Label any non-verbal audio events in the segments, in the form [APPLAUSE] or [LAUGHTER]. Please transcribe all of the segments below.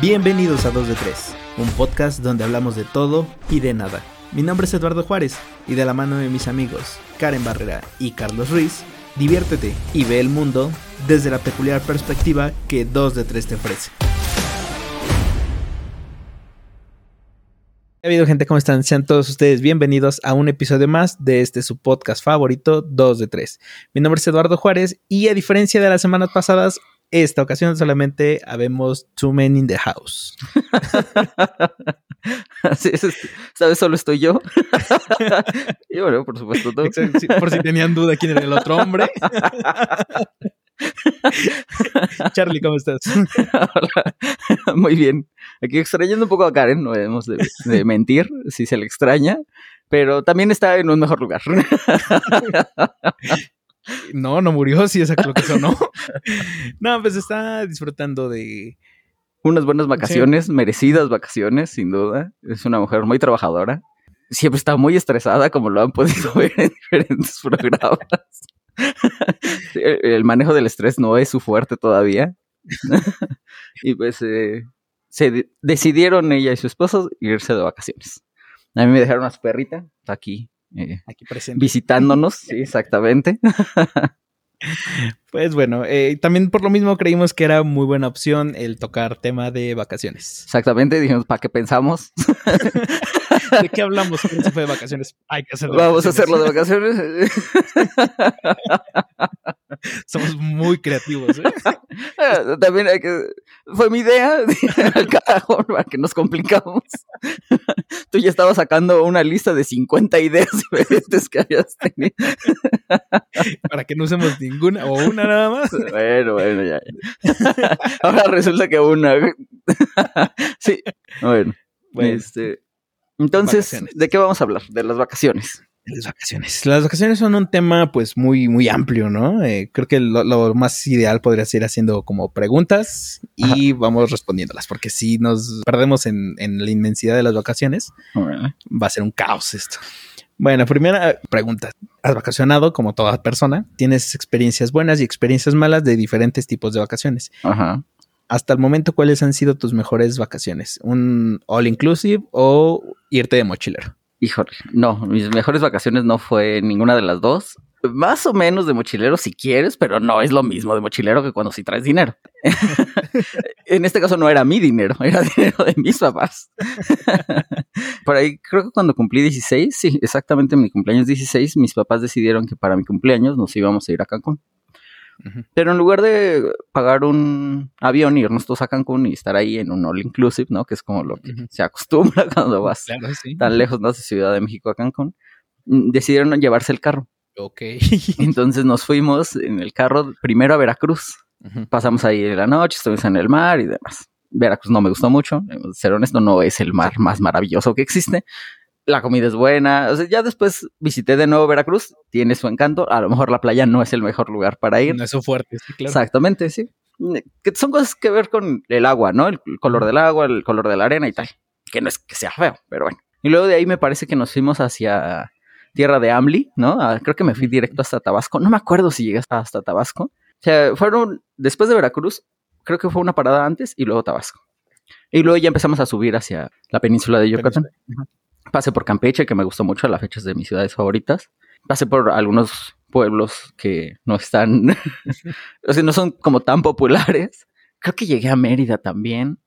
Bienvenidos a 2 de 3, un podcast donde hablamos de todo y de nada. Mi nombre es Eduardo Juárez y de la mano de mis amigos Karen Barrera y Carlos Ruiz, diviértete y ve el mundo desde la peculiar perspectiva que 2 de 3 te ofrece. Ha habido gente, ¿cómo están? Sean todos ustedes bienvenidos a un episodio más de este su podcast favorito, 2 de 3. Mi nombre es Eduardo Juárez y a diferencia de las semanas pasadas, esta ocasión solamente habemos two men in the house. [LAUGHS] esta vez solo estoy yo. [LAUGHS] y bueno, por supuesto, todo. por si tenían duda quién era el otro hombre. [LAUGHS] Charlie, ¿cómo estás? Hola. Muy bien. Aquí extrañando un poco a Karen, no debemos de, de mentir si se le extraña, pero también está en un mejor lugar. No, no murió, si es lo que sonó. [LAUGHS] no, pues está disfrutando de. Unas buenas vacaciones, merecidas vacaciones, sin duda. Es una mujer muy trabajadora. Siempre está muy estresada, como lo han podido [LAUGHS] ver en diferentes programas. [LAUGHS] El manejo del estrés no es su fuerte todavía. y pues eh, se decidieron ella y su esposo irse de vacaciones. A mí me dejaron a su perrita, está aquí eh, Aquí presente. Visitándonos, sí, [LAUGHS] exactamente. Pues bueno, eh, también por lo mismo creímos que era muy buena opción el tocar tema de vacaciones. Exactamente, dijimos, ¿para qué pensamos? [LAUGHS] ¿De qué hablamos? ¿Cómo se fue de vacaciones? Hay que hacerlo. Vamos a hacerlo de vacaciones. [LAUGHS] Somos muy creativos. ¿eh? [LAUGHS] También hay que. Fue mi idea. [LAUGHS] Carajo, para que nos complicamos. Tú ya estabas sacando una lista de 50 ideas diferentes que habías tenido. Para que no usemos ninguna o una nada más. Bueno, bueno, ya. Ahora resulta que una. Sí, bueno. bueno. Este, entonces, ¿de qué vamos a hablar? De las vacaciones. Las vacaciones. Las vacaciones son un tema pues muy, muy amplio, ¿no? Eh, creo que lo, más ideal podría ser haciendo como preguntas y vamos respondiéndolas, porque si nos perdemos en, la inmensidad de las vacaciones, va a ser un caos esto. Bueno, primera pregunta. ¿Has vacacionado como toda persona? ¿Tienes experiencias buenas y experiencias malas de diferentes tipos de vacaciones? Ajá. Hasta el momento, ¿cuáles han sido tus mejores vacaciones? ¿Un all inclusive o irte de mochilero? Híjole, no, mis mejores vacaciones no fue ninguna de las dos. Más o menos de mochilero si quieres, pero no es lo mismo de mochilero que cuando sí traes dinero. [LAUGHS] en este caso no era mi dinero, era [LAUGHS] dinero de mis papás. [LAUGHS] Por ahí creo que cuando cumplí 16, sí, exactamente mi cumpleaños 16, mis papás decidieron que para mi cumpleaños nos íbamos a ir a Cancún. Pero en lugar de pagar un avión irnos todos a Cancún y estar ahí en un all inclusive, ¿no? Que es como lo que se acostumbra [LAUGHS] cuando vas tan lejos, ¿no? De Ciudad de México a Cancún, mm, decidieron llevarse el carro. Ok. [LAUGHS] Entonces nos fuimos en el carro primero a Veracruz. Pasamos ahí la noche, estuvimos en el mar y demás. Veracruz no me gustó mucho, ser honesto, no es el mar más maravilloso que existe, la comida es buena. O sea, ya después visité de nuevo Veracruz, tiene su encanto. A lo mejor la playa no es el mejor lugar para ir. No es su fuerte, sí, claro. Exactamente, sí. Que son cosas que ver con el agua, ¿no? El color del agua, el color de la arena y tal. Que no es que sea feo, pero bueno. Y luego de ahí me parece que nos fuimos hacia tierra de Amli, ¿no? Ah, creo que me fui directo hasta Tabasco. No me acuerdo si llegué hasta Tabasco. O sea, fueron después de Veracruz, creo que fue una parada antes y luego Tabasco. Y luego ya empezamos a subir hacia la península de Yucatán. Pasé por Campeche, que me gustó mucho, la fecha de mis ciudades favoritas. Pasé por algunos pueblos que no están, [LAUGHS] o sea, no son como tan populares. Creo que llegué a Mérida también.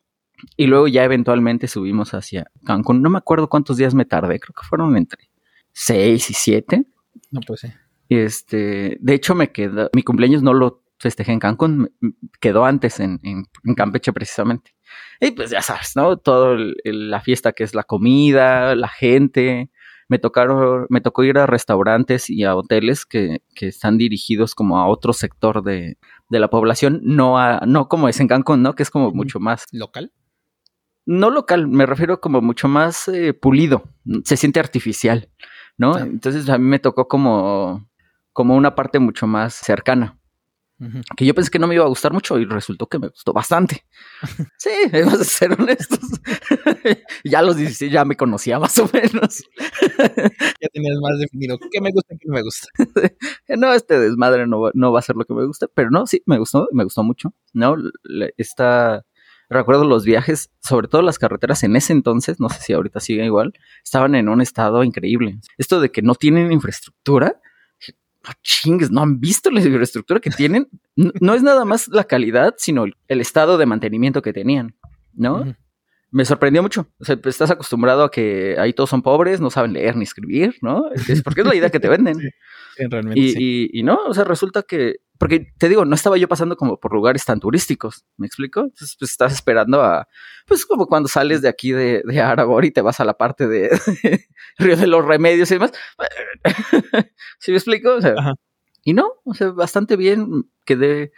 Y luego ya eventualmente subimos hacia Cancún. No me acuerdo cuántos días me tardé, creo que fueron entre seis y siete. No, pues sí. Este, de hecho, me quedó, mi cumpleaños no lo festejé en Cancún, quedó antes en, en Campeche precisamente. Y pues ya sabes, ¿no? Todo la fiesta que es la comida, la gente. Me tocaron, me tocó ir a restaurantes y a hoteles que, que están dirigidos como a otro sector de, de, la población, no a, no como es en Cancún, ¿no? Que es como mucho más. ¿Local? No local, me refiero como mucho más eh, pulido. Se siente artificial, ¿no? Entonces a mí me tocó como, como una parte mucho más cercana. Que yo pensé que no me iba a gustar mucho y resultó que me gustó bastante. [LAUGHS] sí, vamos a ser honestos. [LAUGHS] ya a los 16 ya me conocía más o menos. [LAUGHS] ya tenías más definido qué me gusta y qué no me gusta. no, este desmadre no, no va a ser lo que me gusta, pero no, sí, me gustó, me gustó mucho. ¿no? Esta recuerdo los viajes, sobre todo las carreteras en ese entonces, no sé si ahorita sigue igual, estaban en un estado increíble. Esto de que no tienen infraestructura, no chingues, no han visto la infraestructura que tienen. No, es nada más la calidad, sino el estado de mantenimiento que tenían, ¿no? Me sorprendió mucho. O sea, pues, estás acostumbrado a que ahí todos son pobres, no saben leer ni escribir, ¿no? Es porque es la idea que te venden. [LAUGHS] y, y, no, o sea, resulta que porque te digo, no estaba yo pasando como por lugares tan turísticos, ¿me explico? Entonces, pues estás esperando a, pues como cuando sales de aquí de, de Aragón y te vas a la parte de, [LAUGHS] Río de los Remedios y demás. [LAUGHS] ¿Sí me explico? O sea, y no, o sea, bastante bien, quedé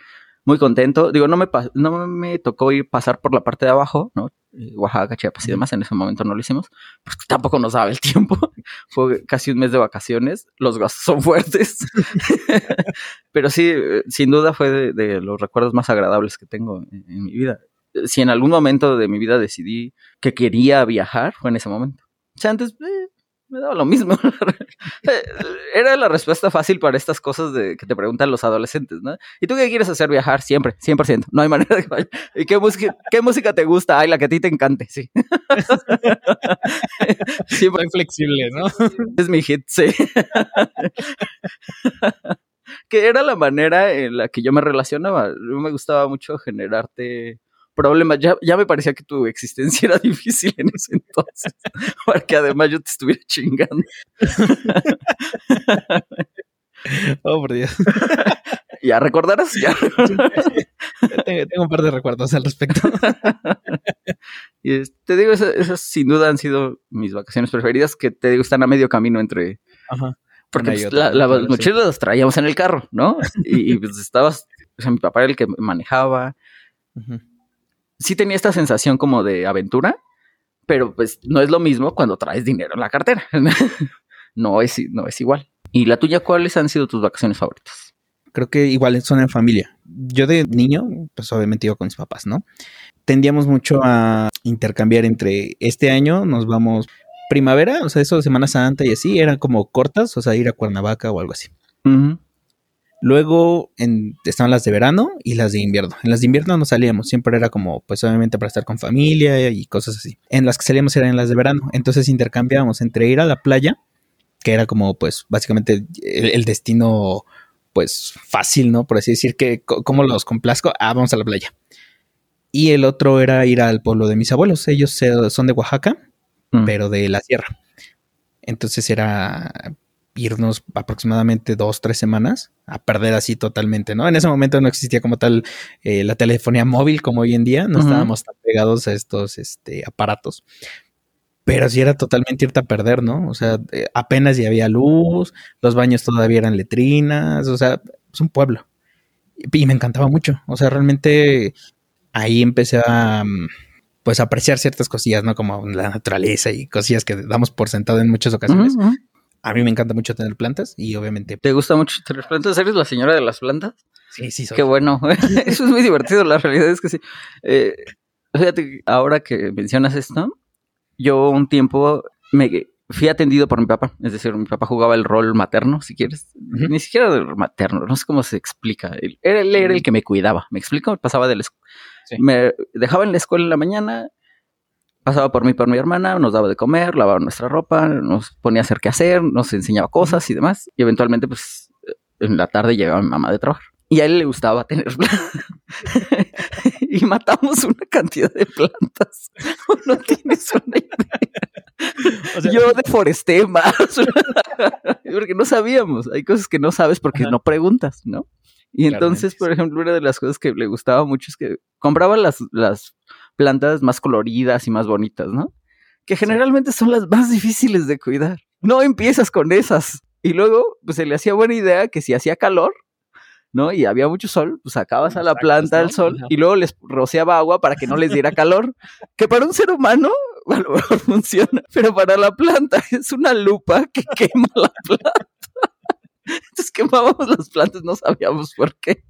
muy contento. Digo, no me, no me tocó ir pasar por la parte de abajo, ¿no? Eh, Oaxaca, Chiapas y demás, en ese momento no lo hicimos, porque tampoco nos daba el tiempo. [LAUGHS] Fue casi un mes de vacaciones, los gastos son fuertes. [LAUGHS] Pero sí, eh, sin duda fue de, los recuerdos más agradables que tengo en, mi vida. Si en algún momento de mi vida decidí que quería viajar, fue en ese momento. O sea, antes eh, me daba lo mismo. [LAUGHS] Era la respuesta fácil para estas cosas de que te preguntan los adolescentes, ¿no? ¿Y tú qué quieres hacer? Viajar siempre, 100%. No hay manera de que vaya. ¿Y qué música, qué música te gusta? Ay, la que a ti te encante, sí. [LAUGHS] Siempre flexible, ¿no? Es mi hit, sí. [LAUGHS] que era la manera en la que yo me relacionaba. Me gustaba mucho generarte problemas. Ya, ya me parecía que tu existencia [LAUGHS] era difícil en ese entonces, [LAUGHS] porque además yo te estuviera chingando. [LAUGHS] oh, por Dios. ya recordarás, ya. tengo, un par de recuerdos al respecto. y te digo, esas, sin duda han sido mis vacaciones preferidas, que te digo, están a medio camino entre... Ajá. Porque pues, la, las mochilas las traíamos en el carro, ¿no? Y, pues estabas, o sea, mi papá era el que manejaba. Ajá sí tenía esta sensación como de aventura, pero pues no es lo mismo cuando traes dinero en la cartera. [LAUGHS] no, es, no es igual. ¿Y la tuya cuáles han sido tus vacaciones favoritas? Creo que igual son en familia. Yo de niño, pues obviamente iba con mis papás, ¿no? Tendíamos mucho a intercambiar entre este año nos vamos primavera, o sea, eso de Semana Santa y así, eran como cortas, o sea, ir a Cuernavaca o algo así. Luego en, estaban las de verano y las de invierno. En las de invierno no salíamos, siempre era como, pues obviamente para estar con familia y cosas así. En las que salíamos eran las de verano. Entonces intercambiábamos entre ir a la playa, que era como, pues básicamente el, destino, pues fácil, ¿no? Por así decir, que como los complazco, ah, vamos a la playa. Y el otro era ir al pueblo de mis abuelos. Ellos son de Oaxaca, mm. pero de la sierra. Entonces era irnos aproximadamente dos, tres semanas a perder así totalmente, ¿no? En ese momento no existía como tal eh, la telefonía móvil como hoy en día, no estábamos tan pegados a estos este, aparatos. Pero sí era totalmente irte a perder, ¿no? O sea, eh, apenas ya había luz, los baños todavía eran letrinas, o sea, es un pueblo. Y me encantaba mucho, o sea, realmente ahí empecé a mm, pues apreciar ciertas cosillas, ¿no? Como la naturaleza y cosillas que damos por sentado en muchas ocasiones. A mí me encanta mucho tener plantas y obviamente. ¿Te gusta mucho tener plantas? ¿Eres la señora de las plantas? Sí, sí, soy. Qué bueno. [LAUGHS] Eso es muy divertido. La realidad es que sí. Eh, fíjate, ahora que mencionas esto, yo un tiempo me fui atendido por mi papá. Es decir, mi papá jugaba el rol materno, si quieres. Ni siquiera el materno, no sé cómo se explica. Él, era el que me cuidaba. ¿Me explico? Pasaba de la Me dejaba en la escuela en la mañana, pasaba por mí por mi hermana, nos daba de comer, lavaba nuestra ropa, nos ponía a hacer qué hacer, nos enseñaba cosas y demás. Y eventualmente, pues, en la tarde llegaba mi mamá de trabajar. Y a él le gustaba tener [LAUGHS] y matamos una cantidad de plantas. [LAUGHS] No tienes una idea. Yo deforesté más. [LAUGHS] porque no sabíamos. Hay cosas que no sabes porque no preguntas, ¿no? Y entonces, por ejemplo, una de las cosas que le gustaba mucho es que compraba las, las plantas más coloridas y más bonitas, ¿no? Que generalmente son las más [LAUGHS] difíciles de cuidar. No empiezas con esas. Y luego, pues se le hacía buena idea que si hacía calor, ¿no? Y había mucho sol, pues sacabas a la planta al sol y luego les rociaba agua para que no les diera calor. [LAUGHS] Que para un ser humano, [LAUGHS] a lo mejor funciona, pero para la planta es una lupa que quema la planta. Quemábamos las plantas, no sabíamos por qué.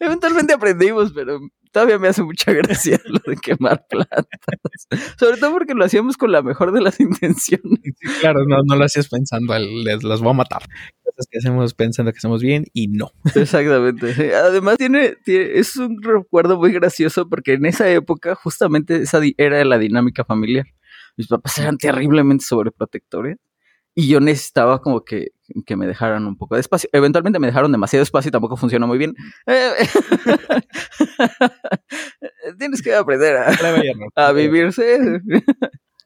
Eventualmente aprendimos, pero todavía me hace mucha gracia [LAUGHS] lo de quemar plantas. Sobre todo porque lo hacíamos con la mejor de las [LAUGHS] intenciones. claro, no, no lo hacías pensando, les, las voy a matar. Cosas que hacemos pensando que hacemos bien y no. Exactamente. Además tiene, es un recuerdo muy gracioso porque en esa época justamente esa era la dinámica familiar. Mis papás eran terriblemente sobreprotectores y yo necesitaba como que, que, me dejaran un poco de espacio. Eventualmente me dejaron demasiado espacio y tampoco funcionó muy bien. [LAUGHS] Tienes que aprender a, a vivirse.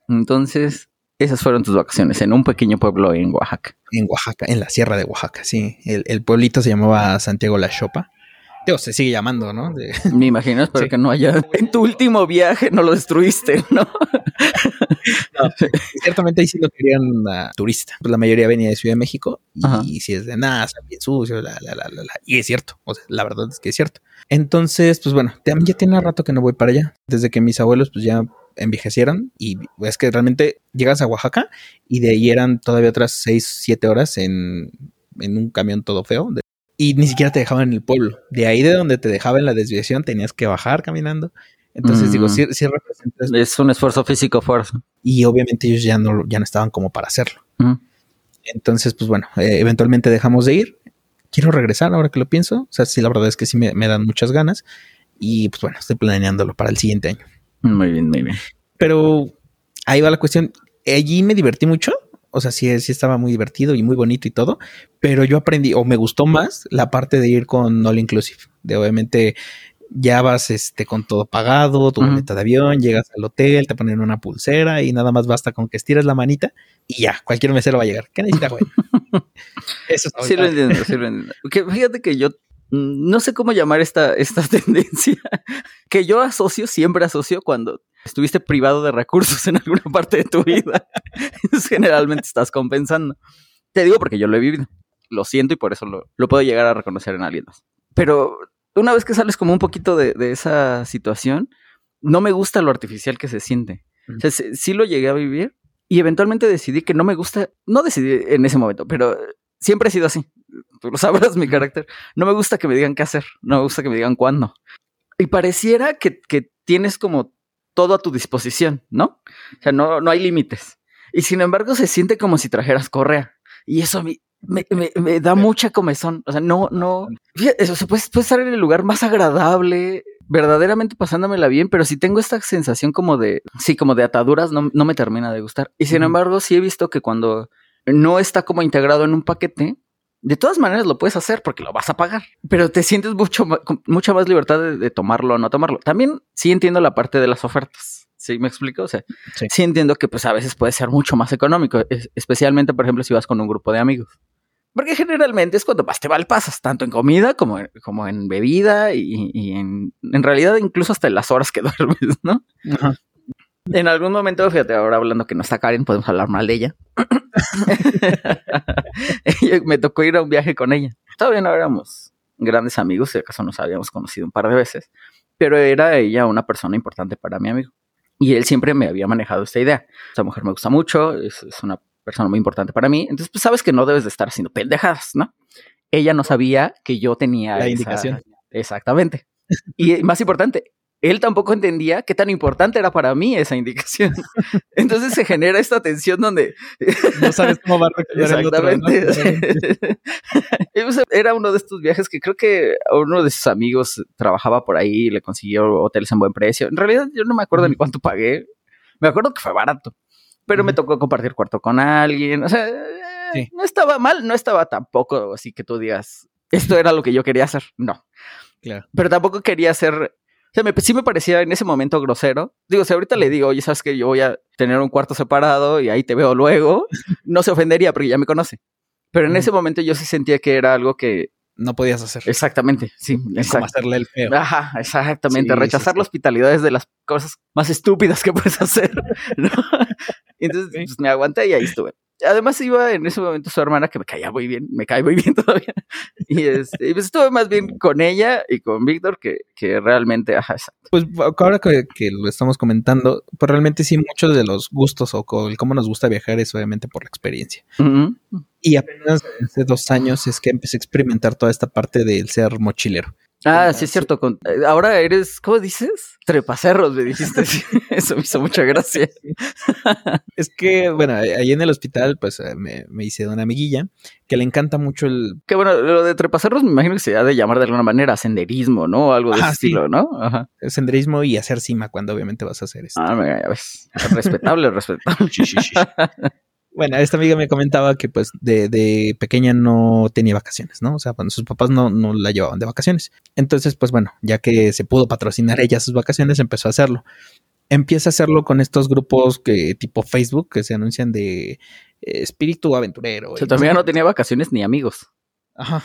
Entonces, esas fueron tus vacaciones en un pequeño pueblo en Oaxaca. En Oaxaca, en la sierra de Oaxaca, sí. El, el pueblito se llamaba Santiago La Chopa se sigue llamando, ¿no? [LAUGHS] Me imagino, espero que no haya. [LAUGHS] En tu último viaje no lo destruiste, ¿no? ciertamente ahí sí lo querían uh, turista. Pues la mayoría venía de Ciudad de México y, si es de NASA, bien sucio, la, la, la, la, Y es cierto, o sea, la verdad es que es cierto. Entonces, pues bueno, ya tiene rato que no voy para allá. Desde que mis abuelos, pues ya envejecieron y es que realmente llegas a Oaxaca y de ahí eran todavía otras 6, 7 horas en, en un camión todo feo y ni siquiera te dejaban en el pueblo. De ahí de donde te dejaban la desviación tenías que bajar caminando. Entonces digo, sí, sí representa Es un esfuerzo físico fuerza. Y obviamente ellos ya no, ya no estaban como para hacerlo. Entonces, pues bueno, eh, eventualmente dejamos de ir. Quiero regresar ahora que lo pienso. O sea, sí, la verdad es que sí me, me dan muchas ganas. Y pues bueno, estoy planeándolo para el siguiente año. Muy bien, muy bien. Pero ahí va la cuestión. Allí me divertí mucho o sea, sí, sí estaba muy divertido y muy bonito y todo, pero yo aprendí o me gustó más la parte de ir con All Inclusive, de obviamente ya vas este con todo pagado, tu boleta de avión, llegas al hotel, te ponen una pulsera y nada más basta con que estires la manita y ya, cualquier mesero va a llegar. ¿Qué necesita, güey? [LAUGHS] Eso Sí lo entiendo, sí lo entiendo. fíjate que yo no sé cómo llamar esta, esta [LAUGHS] tendencia que yo asocio, siempre asocio cuando estuviste privado de recursos en alguna parte de tu vida. [LAUGHS] generalmente estás compensando. Te digo porque yo lo he vivido. Lo siento y por eso lo, puedo llegar a reconocer en alguien más. Pero una vez que sales como un poquito de, esa situación, no me gusta lo artificial que se siente. O sea, sí, lo llegué a vivir y eventualmente decidí que no me gusta, no decidí en ese momento, pero siempre he sido así. Tú lo sabrás, mi carácter. No me gusta que me digan qué hacer, no me gusta que me digan cuándo. Y pareciera que, que tienes como todo a tu disposición, ¿no? O sea, no, no hay límites. Y sin embargo se siente como si trajeras correa. Y eso me, me, da mucha comezón. O sea, no, no. Eso se puede, puede, estar en el lugar más agradable, verdaderamente pasándomela bien, pero si tengo esta sensación como de, sí, como de ataduras, no, no me termina de gustar. Y sin embargo, sí he visto que cuando no está como integrado en un paquete, de todas maneras lo puedes hacer porque lo vas a pagar, pero te sientes mucho mucha más libertad de, tomarlo o no tomarlo. También sí entiendo la parte de las ofertas. ¿Sí me explico? O sea, sí. entiendo que pues a veces puede ser mucho más económico, especialmente por ejemplo si vas con un grupo de amigos. Porque generalmente es cuando más te pasas, tanto en comida como, como en bebida y, en, en, realidad incluso hasta en las horas que [LAUGHS] duermes, ¿no? En algún momento, fíjate, ahora hablando que no está Karen, podemos hablar mal de ella. [LAUGHS] me tocó ir a un viaje con ella. Todavía no éramos grandes amigos, si acaso nos habíamos conocido un par de veces, pero era ella una persona importante para mi amigo. Y él siempre me había manejado esta idea. Esta mujer me gusta mucho, es, una persona muy importante para mí. Entonces, pues sabes que no debes de estar haciendo pendejadas, ¿no? Ella no sabía que yo tenía la indicación. Exactamente. Y más importante, él tampoco entendía qué tan importante era para mí esa indicación. [LAUGHS] Entonces se genera esta tensión donde [LAUGHS] no sabes cómo va a Exactamente. [LAUGHS] era uno de estos viajes que creo que uno de sus amigos trabajaba por ahí, le consiguió hoteles en buen precio. En realidad yo no me acuerdo ni cuánto pagué. Me acuerdo que fue barato, pero me tocó compartir cuarto con alguien. O sea, no estaba mal, no estaba tampoco así que tú digas, esto era lo que yo quería hacer. No. Claro. Pero tampoco quería hacer sea, me, sí me parecía en ese momento grosero. Digo, si ahorita le digo, oye, sabes que yo voy a tener un cuarto separado y ahí te veo luego, [LAUGHS] no se ofendería porque ya me conoce. Pero en ese momento yo sí sentía que era algo que... No podías hacer. Exactamente, sí. Es como hacerle el feo. Ajá, exactamente. Rechazar la hospitalidad es de las cosas más estúpidas que puedes hacer. [LAUGHS] Entonces pues, me aguanté y ahí estuve. Además iba en ese momento su hermana que me caía muy bien, me cae muy bien [LAUGHS] todavía. Y este, pues estuve más bien con ella y con Víctor que, que realmente, ajá, Pues ahora que, que, lo estamos comentando, pues realmente sí muchos de los gustos o cómo nos gusta viajar es obviamente por la experiencia. Y apenas hace dos años es que empecé a experimentar toda esta parte del ser mochilero. Ah, sí es cierto. Eh, ahora eres, ¿cómo dices? Trepacerros, me dijiste. [LAUGHS] [LAUGHS] Eso me hizo mucha gracia. [LAUGHS] es que, bueno, ahí en el hospital, pues eh, me, me, hice de una amiguilla que le encanta mucho el. Que bueno, lo de trepacerros me imagino que se ha de llamar de alguna manera senderismo, ¿no? Algo de ese estilo, ¿no? Ajá. Senderismo y hacer cima cuando obviamente vas a hacer eso. Ah, mira, ya ves. Respetable, respetable. Bueno, esta amiga me comentaba que pues de, de, pequeña no tenía vacaciones, ¿no? O sea, cuando sus papás no, no la llevaban de vacaciones. Entonces, pues bueno, ya que se pudo patrocinar ella sus vacaciones, empezó a hacerlo. Empieza a hacerlo con estos grupos que tipo Facebook que se anuncian de eh, espíritu aventurero. O sea, todavía no tenía vacaciones ni amigos. Ajá.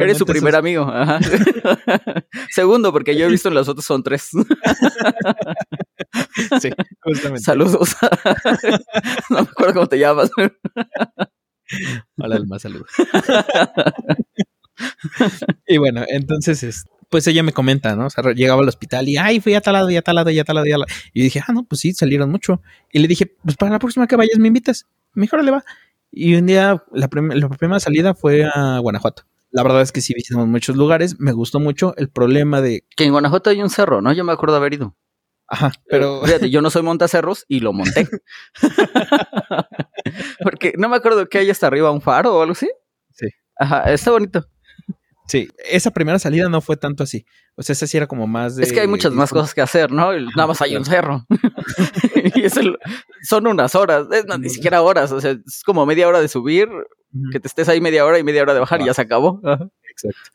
Eres su primer amigo. Ajá. [LAUGHS] Segundo, porque yo he visto en las otras son tres. [LAUGHS] sí, justamente. Saludos. [LAUGHS] no me acuerdo cómo te llamas. Hola, Alma, saludos. y bueno, entonces, pues ella me comenta, ¿no? O sea, llegaba al hospital y, ay, fui a tal lado y a tal lado y a tal lado y a tal lado. Y dije, ah, no, pues sí, salieron mucho. Y le dije, pues para la próxima que vayas me invitas. Mejor le va. Y un día, la, primera salida fue a Guanajuato. La verdad es que sí visitamos muchos lugares, me gustó mucho el problema de... Que en Guanajuato hay un cerro, ¿no? Yo me acuerdo haber ido. Ajá, pero... Fíjate, yo no soy montacerros y lo monté. [LAUGHS] [LAUGHS] Porque no me acuerdo que hay hasta arriba un faro o algo así. Sí. Ajá, está bonito. Sí, esa primera salida no fue tanto así. O sea, esa sí era como más de. Es que hay muchas más cosas que hacer, ¿no? Nada más hay un cerro. [LAUGHS] y eso son unas horas, ni siquiera horas. O sea, es como media hora de subir, que te estés ahí media hora y media hora de bajar y ya se acabó. Exacto.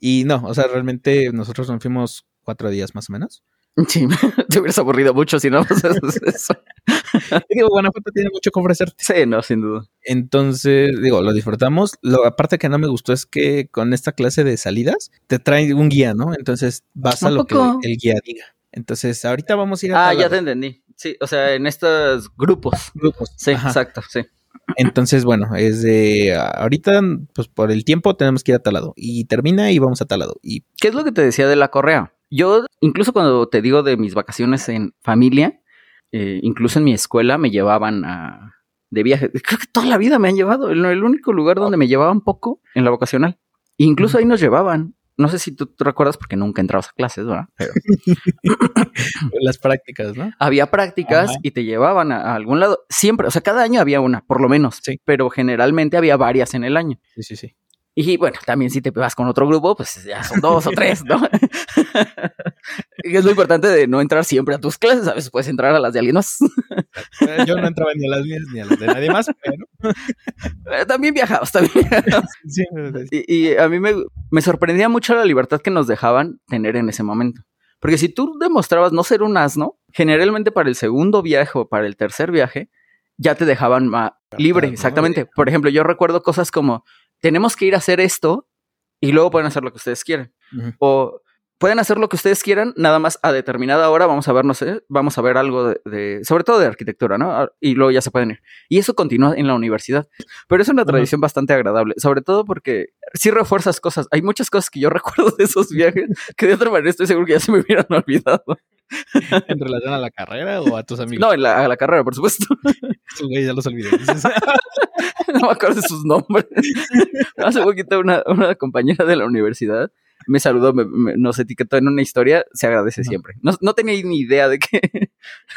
Y no, o sea, realmente nosotros nos fuimos cuatro días más o menos. [LAUGHS] Sí, [LAUGHS] te hubieras aburrido mucho si no [LAUGHS] haces eso. digo, Guanajuato tiene mucho que ofrecerte. Sí, no, sin duda. Entonces, digo, lo disfrutamos. Lo aparte que no me gustó es que con esta clase de salidas te trae un guía, ¿no? Entonces vas a lo que el guía diga. Entonces, ahorita vamos a ir a. Ah, ya te entendí. Sí, o sea, en estos grupos. Grupos. Sí, exacto, sí. Entonces, bueno, es de ahorita, pues por el tiempo tenemos que ir a tal lado. Y termina y vamos a tal lado. Y... ¿Qué es lo que te decía de la correa? Yo, incluso cuando te digo de mis vacaciones en familia, eh, incluso en mi escuela me llevaban a, de viaje. Creo que toda la vida me han llevado. El, el único lugar donde me llevaban poco en la vocacional. Incluso ahí nos llevaban. No sé si tú recuerdas porque nunca entrabas a clases, ¿verdad? [LAUGHS] Las prácticas, ¿no? Había prácticas y te llevaban a, algún lado. Siempre, o sea, cada año había una, por lo menos. Sí. Pero generalmente había varias en el año. Sí, sí, sí. Y bueno, también si te vas con otro grupo, pues ya son dos o tres, ¿no? y [LAUGHS] es lo importante de no entrar siempre a tus clases, a veces puedes entrar a las de alguien más. Yo no entraba ni a las mías ni a las de nadie más, pero... Eh, también viajabas, también [LAUGHS] Sí, y, y, a mí me, me sorprendía mucho la libertad que nos dejaban tener en ese momento. Porque si tú demostrabas no ser un asno, generalmente para el segundo viaje o para el tercer viaje, ya te dejaban más libre, exactamente. Por ejemplo, yo recuerdo cosas como, tenemos que ir a hacer esto y luego pueden hacer lo que ustedes quieran. O pueden hacer lo que ustedes quieran, nada más a determinada hora vamos a ver, no sé, vamos a ver algo de, sobre todo de arquitectura, ¿no? Ah, y luego ya se pueden ir. Y eso continúa en la universidad. Pero es una tradición bastante agradable, sobre todo porque sí refuerzas cosas. Hay muchas cosas que yo [LAUGHS] recuerdo de esos viajes que de otra manera estoy seguro que ya se me hubieran olvidado. [LAUGHS] ¿En relación a la carrera o a tus amigos? No, en la, a la carrera, por supuesto. [LAUGHS] ya los olvidé. no me acuerdo de sus nombres. Hace poquito una, una compañera de la universidad me saludó, nos etiquetó en una historia, se agradece siempre. No, tenía ni idea de que [LAUGHS]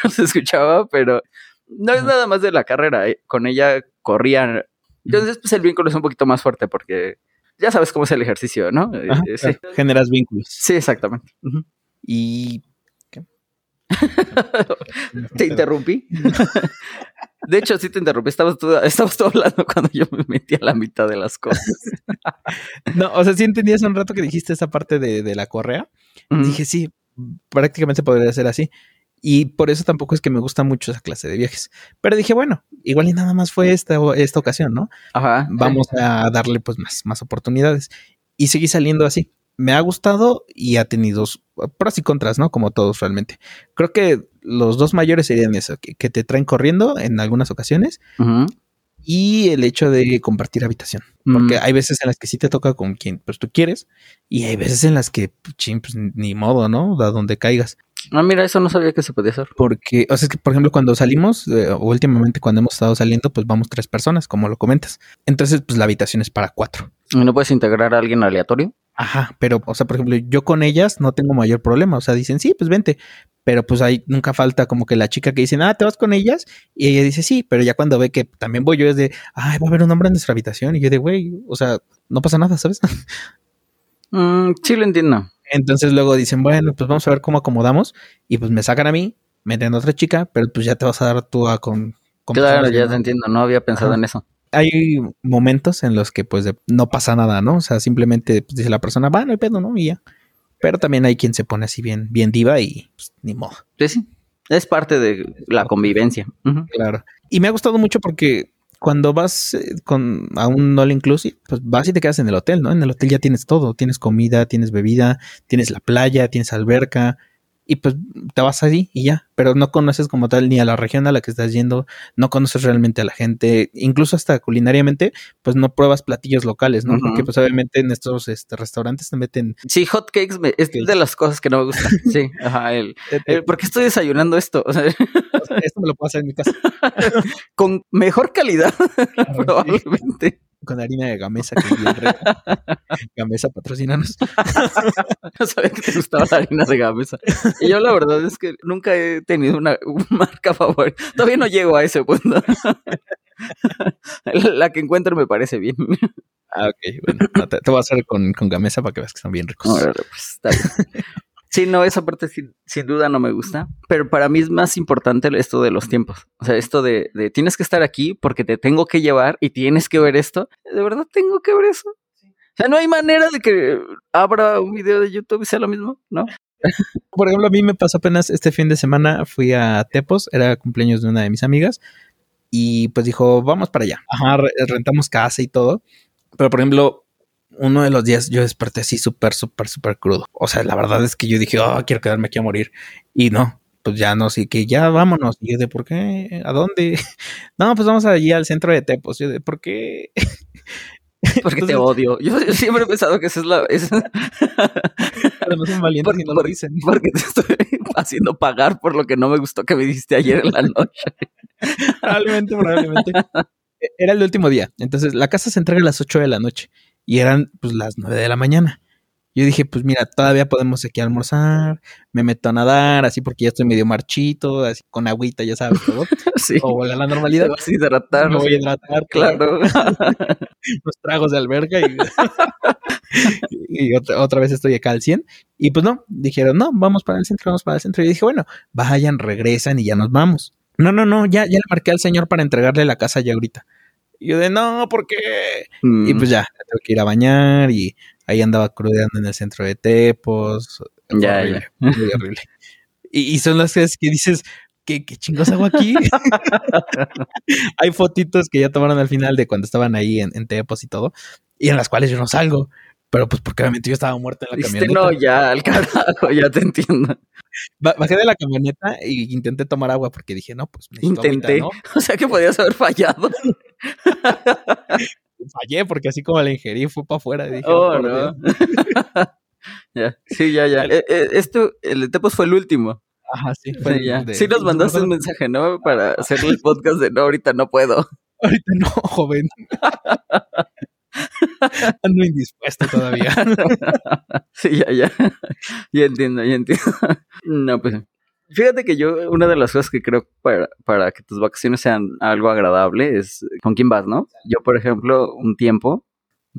nos escuchaba, pero no es nada más de la carrera. Eh, con ella corrían. Entonces, pues el vínculo es un poquito más fuerte porque ya sabes cómo es el ejercicio, ¿no? Eh, eh, generas vínculos. Sí, exactamente. Y [LAUGHS] te interrumpí. [LAUGHS] De hecho, sí te interrumpí. Estabas tú, hablando cuando yo me metí a la mitad de las cosas. [LAUGHS] no, o sea, sí entendí hace un rato que dijiste esa parte de, la correa. Dije, sí, prácticamente podría ser así. Y por eso tampoco es que me gusta mucho esa clase de viajes. Pero dije, bueno, igual y nada más fue esta, esta ocasión, ¿no? Ajá. Vamos a darle pues más, más oportunidades. Y seguí saliendo así. me ha gustado y ha tenido pros y contras, ¿no? Como todos realmente. Creo que los dos mayores serían eso, que, te traen corriendo en algunas ocasiones y el hecho de compartir habitación. Porque hay veces en las que sí te toca con quien pues tú quieres y hay veces en las que, pues, ni modo, ¿no? A donde caigas. Ah, mira, eso no sabía que se podía hacer. Porque, o sea, es que, por ejemplo, cuando salimos, eh, o últimamente cuando hemos estado saliendo, pues vamos tres personas, como lo comentas. Entonces, pues la habitación es para cuatro. ¿Y no puedes integrar a alguien aleatorio? Ajá, pero, o sea, por ejemplo, yo con ellas no tengo mayor problema. O sea, dicen, sí, pues vente. Pero pues ahí nunca falta como que la chica que dice, ah, te vas con ellas. Y ella dice, sí, pero ya cuando ve que también voy yo es de, ay, va a haber un hombre en nuestra habitación. Y yo de, güey, o sea, no pasa nada, ¿sabes? [LAUGHS] Mm, sí, lo entiendo. Entonces luego dicen, bueno, pues vamos a ver cómo acomodamos. Y pues me sacan a mí, meten a otra chica, pero pues ya te vas a dar tú a con... claro, ya te entiendo, no había pensado en eso. Hay momentos en los que pues no pasa nada, ¿no? O sea, simplemente pues, dice la persona, va, no hay pedo, ¿no? Y ya. Pero también hay quien se pone así bien, bien diva y pues, ni modo. Sí, sí. Es parte de la convivencia. Claro. Y me ha gustado mucho porque cuando vas eh, con, a un all inclusive, pues vas y te quedas en el hotel, ¿no? En el hotel ya tienes todo, tienes comida, tienes bebida, tienes la playa, tienes alberca, y pues te vas allí y ya, pero no conoces como tal ni a la región a la que estás yendo, no conoces realmente a la gente, incluso hasta culinariamente, pues no pruebas platillos locales, ¿no? Porque pues obviamente en estos este, restaurantes te meten... Sí, hotcakes es de las cosas que no me gustan, [LAUGHS] sí, ajá, el, ¿por qué estoy desayunando esto? esto me lo puedo hacer en mi casa. [LAUGHS] Con mejor calidad, [LAUGHS] probablemente con harina de gamesa que bien [LAUGHS] Gamesa, patrocinanos. [LAUGHS] no sabía que te gustaba la harina de gamesa. Y yo la verdad es que nunca he tenido una, [LAUGHS] marca favorita. Todavía no llego a ese punto. la que encuentro me parece bien. Ah, ok. Bueno, te, voy a hacer con, con gamesa para que veas que están bien ricos. pues, está bien. Sí, no, esa parte sin, duda no me gusta, pero para mí es más importante esto de los tiempos. O sea, esto de, tienes que estar aquí porque te tengo que llevar y tienes que ver esto. ¿De verdad tengo que ver eso? O sea, no hay manera de que abra un video de YouTube y sea lo mismo, ¿no? [LAUGHS] Por ejemplo, a mí me pasó apenas este fin de semana, fui a Tepos, era cumpleaños de una de mis amigas, y pues dijo, vamos para allá. Ajá, rentamos casa y todo. Pero por ejemplo, uno de los días yo desperté así súper, súper, súper crudo. O sea, la verdad es que yo dije, oh, quiero quedarme aquí a morir. Y no, pues ya no, sí que ya vámonos. Y yo de, ¿por qué? ¿A dónde? [LAUGHS] No, pues vamos allí al centro de Tepos. Yo de, ¿por qué? [LAUGHS] Porque te odio. Yo, siempre he pensado que esa es la. Es... [LAUGHS] no son valientes y no lo dicen. Porque te estoy haciendo pagar por lo que no me gustó que me dijiste ayer en la noche. probablemente, probablemente. Era el último día. Entonces, la casa se entrega a las 8 de la noche y eran pues las nueve de la mañana. Yo dije, pues mira, todavía podemos aquí almorzar, me meto a nadar, así porque ya estoy medio marchito, así con agüita, ya sabes, todo. [LAUGHS] sí. O la, la normalidad. Te vas a hidratar. Me voy a hidratar, claro. [LAUGHS] Los tragos de alberca y, [LAUGHS] y otra, otra, vez estoy acá al 100. Y pues no, dijeron, no, vamos para el centro, vamos para el centro. Y dije, bueno, vayan, regresan y ya nos vamos. No, no, no, ya, ya le marqué al señor para entregarle la casa ya ahorita. Y yo de, no, ¿por qué? Y pues ya, tengo que ir a bañar y ahí andaba crudeando en el centro de Tepos. Ya, ya. Muy horrible. Y, son las cosas que dices, ¿qué, qué chingos hago aquí? [LAUGHS] Hay fotitos que ya tomaron al final de cuando estaban ahí en, Tepos y todo, y en las cuales yo no salgo. Pero pues porque obviamente yo estaba muerto en la camioneta. No, ya, al carajo, ya te entiendo. Bajé de la camioneta y intenté tomar agua porque dije, no, pues Intenté. [LAUGHS] O sea que podías haber fallado. [LAUGHS] Fallé porque así como la ingerí fue para afuera. Y dije, oh, no. [LAUGHS] ya, sí, ya, ya. Eh, eh, esto, el de Tepos fue el último. Ajá, sí. Fue ya. sí nos mandaste un mensaje, ¿no? Para hacer el podcast de no, ahorita no puedo. Ahorita no, joven. Ando indispuesto todavía. [LAUGHS] sí, ya, ya. Ya entiendo, ya entiendo. No, pues Fíjate que yo, una de las cosas que creo para, que tus vacaciones sean algo agradable es con quién vas, ¿no? Yo, por ejemplo, un tiempo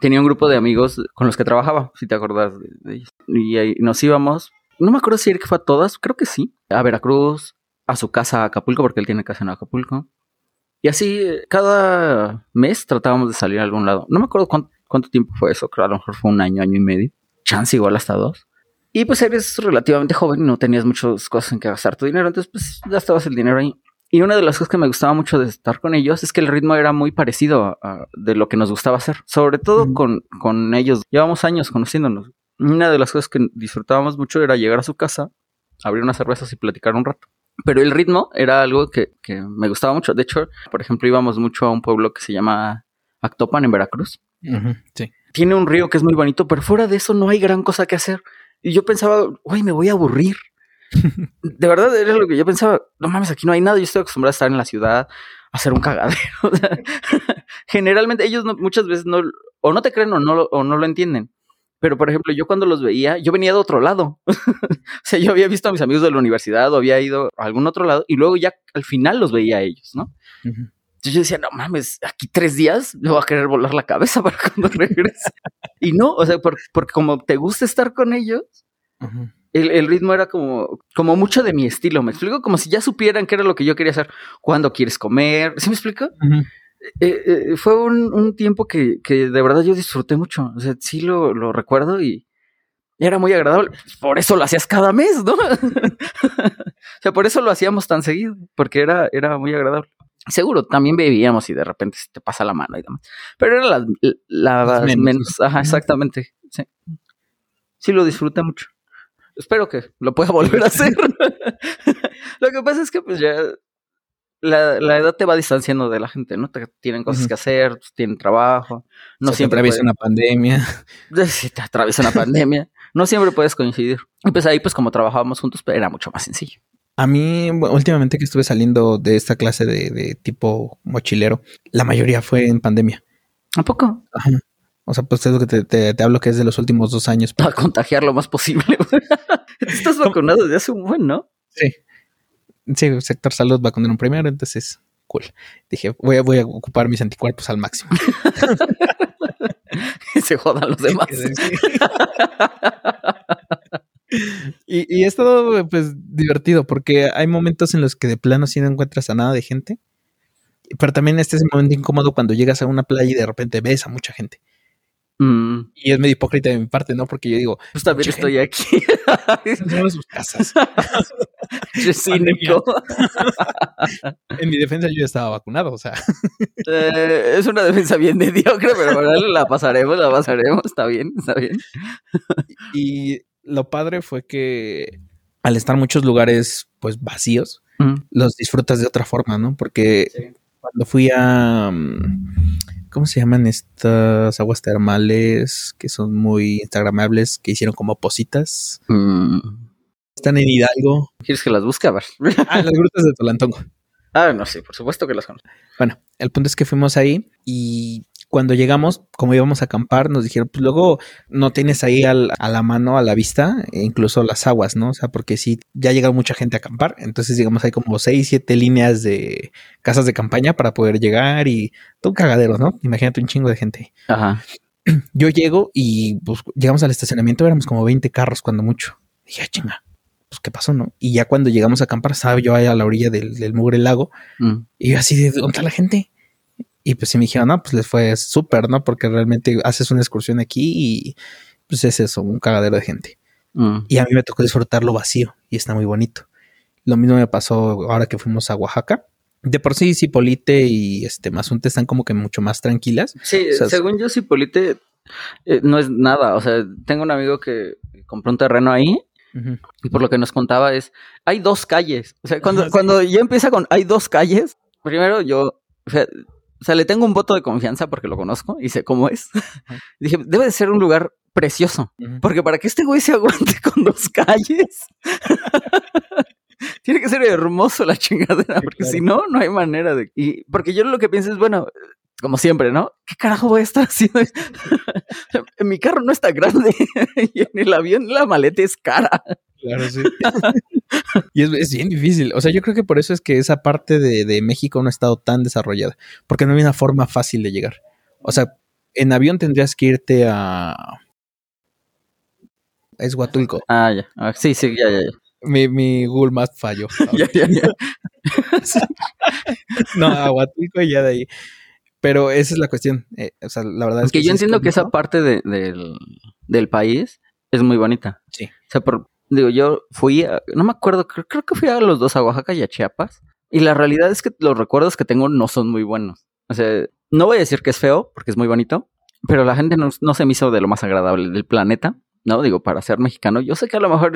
tenía un grupo de amigos con los que trabajaba, si te acuerdas de, ellos. Y ahí nos íbamos, no me acuerdo si que fue a todas, creo que sí, a Veracruz, a su casa a Acapulco, porque él tiene casa en Acapulco. Y así, cada mes tratábamos de salir a algún lado. No me acuerdo cuánto, cuánto tiempo fue eso, creo a lo mejor fue un año, año y medio. Chance igual hasta dos. Y pues eres relativamente joven y no tenías muchas cosas en que gastar tu dinero, entonces pues gastabas el dinero ahí. Y una de las cosas que me gustaba mucho de estar con ellos es que el ritmo era muy parecido a, de lo que nos gustaba hacer, sobre todo con, con ellos. Llevamos años conociéndonos. una de las cosas que disfrutábamos mucho era llegar a su casa, abrir unas cervezas y platicar un rato. Pero el ritmo era algo que, que me gustaba mucho. De hecho, por ejemplo, íbamos mucho a un pueblo que se llama Actopan en Veracruz. Sí. Tiene un río que es muy bonito, pero fuera de eso no hay gran cosa que hacer. Y yo pensaba, güey, me voy a aburrir. [LAUGHS] de verdad era lo que yo pensaba, no mames, aquí no hay nada. Yo estoy acostumbrado a estar en la ciudad, a hacer un cagadero. [LAUGHS] Generalmente ellos no- muchas veces no, o no te creen o no, o no lo entienden. Pero, por ejemplo, yo cuando los veía, yo venía de otro lado. [LAUGHS] o sea, yo había visto a mis amigos de la universidad o había ido a algún otro lado y luego ya al final los veía a ellos, ¿no? Entonces yo decía, no mames, aquí tres días me voy a querer volar la cabeza para [LAUGHS] cuando regrese. y no, o sea, por- porque como te gusta estar con ellos, el, el ritmo era como, como mucho de mi estilo. Me explico, como si ya supieran qué era lo que yo quería hacer. ¿Cuándo quieres comer? ¿Sí me explico? Eh, eh, fue un, un tiempo que, que de verdad yo disfruté mucho. O sea, sí lo, lo recuerdo y era muy agradable. Por eso lo hacías cada mes, ¿no? [LAUGHS] o sea, por eso lo hacíamos tan seguido, porque era, era muy agradable. Seguro, también bebíamos y de repente se te pasa la mano y demás. Pero era la, menos. menos. Ajá, exactamente. Sí. sí, lo disfruté mucho. Espero que lo pueda volver a hacer. [LAUGHS] lo que pasa es que pues ya la, la edad te va distanciando de la gente, ¿no? Te- tienen cosas que hacer, tienen trabajo, no Se te siempre atraviesa pueden- una pandemia. [LAUGHS] si te atraviesa una pandemia, no siempre puedes coincidir. Y pues ahí, pues como trabajábamos juntos, era mucho más sencillo. A mí, últimamente que estuve saliendo de esta clase de, de tipo mochilero, la mayoría fue en pandemia. ¿A poco? Ajá. O sea, pues es lo que te, te- te hablo que es de los últimos dos años. [LAUGHS] A contagiar lo más posible. [LAUGHS] Estás vacunado desde hace un buen, ¿no? Sí. Sí, sector salud vacunaron primero, entonces, cool. Dije, voy a, voy a ocupar mis anticuerpos al máximo. [LAUGHS] Se jodan los demás. y, y es todo, pues, divertido, porque hay momentos en los que de plano sí no encuentras a nada de gente. Pero también este es el momento incómodo cuando llegas a una playa y de repente ves a mucha gente. Mm, Y es medio hipócrita de mi parte, ¿no? Porque yo digo, pues también estoy aquí. "Son en sus casas. [LAUGHS] Qué cínico. [LAUGHS] En mi defensa yo estaba vacunado, o sea. Eh, es una defensa bien mediocre, pero bueno, la pasaremos, la pasaremos. Está bien, está bien. Y lo padre fue que al estar muchos lugares pues vacíos, Mm. los disfrutas de otra forma, ¿no? Porque cuando fui a mm, ¿cómo se llaman estas aguas termales que son muy instagramables que hicieron como positas? Mm. Están en Hidalgo. ¿Quieres que las busque? A ver. Ah, las grutas de Tolantongo. [LAUGHS] Ah, no, sí, por supuesto que las conozco. Bueno, el punto es que fuimos ahí y cuando llegamos, como íbamos a acampar, nos dijeron, pues luego no tienes ahí al- a la mano, a la vista, e incluso las aguas, ¿no? O sea, porque sí, ya llega mucha gente a acampar, entonces digamos hay como seis, siete líneas de casas de campaña para poder llegar y todo un cagadero, ¿no? Imagínate un chingo de gente. Ajá. [CLEARS THROAT] Yo llego y pues llegamos al estacionamiento, éramos como 20 carros cuando mucho. Dije, "Ah, chinga, pues qué pasó, ¿no? Y ya cuando llegamos a acampar, estaba yo ahí a la orilla del, del mugre lago Mm. y yo así de, ¿dónde está la gente? Y pues sí me dijeron, no, pues les fue súper, ¿no? Porque realmente haces una excursión aquí y pues es eso, un cagadero de gente. Mm. Y a mí me tocó disfrutarlo vacío y está muy bonito. Lo mismo me pasó ahora que fuimos a Oaxaca. De por sí, Cipolite y este Mazunte están como que mucho más tranquilas. Sí, O sea, según yo, Cipolite eh, no es nada. O sea, tengo un amigo que compró un terreno ahí y por lo que nos contaba es, hay dos calles. O sea, cuando, [LAUGHS] cuando ya empieza con hay dos calles, primero yo, o sea, o sea, le tengo un voto de confianza porque lo conozco y sé cómo es. [LAUGHS] Dije, debe de ser un lugar precioso. Porque para que este güey se aguante [LAUGHS] con dos calles, [LAUGHS] tiene que ser hermoso la chingadera, Sí, porque claro. si no, no hay manera de... Y porque yo lo que pienso es, bueno, como siempre, ¿no? ¿Qué carajo voy a estar haciendo? Mi carro no está grande y en el avión la maleta es cara. Claro, sí. [LAUGHS] y es, es bien difícil. O sea, yo creo que por eso es que esa parte de, de México no ha estado tan desarrollada. Porque no hay una forma fácil de llegar. O sea, en avión tendrías que irte a. Es Huatulco. Ah, ya. Ah, sí, sí, ya, ya, ya. Mi, mi Google Maps falló. [LAUGHS] Ya, ya, ya. [LAUGHS] no, a Huatulco y ya de ahí. Pero esa es la cuestión. Eh, o sea, la verdad es que que. yo sí es entiendo que esa parte de- del, del país es muy bonita. Sí. O sea, por, digo, yo fui, a- no me acuerdo, creo, creo que fui a los dos, a Oaxaca y a Chiapas. Y la realidad es que los recuerdos que tengo no son muy buenos. O sea, no voy a decir que es feo, porque es muy bonito, pero la gente no, no se me hizo de lo más agradable del planeta. ¿no? Digo, para ser mexicano, yo sé que a lo mejor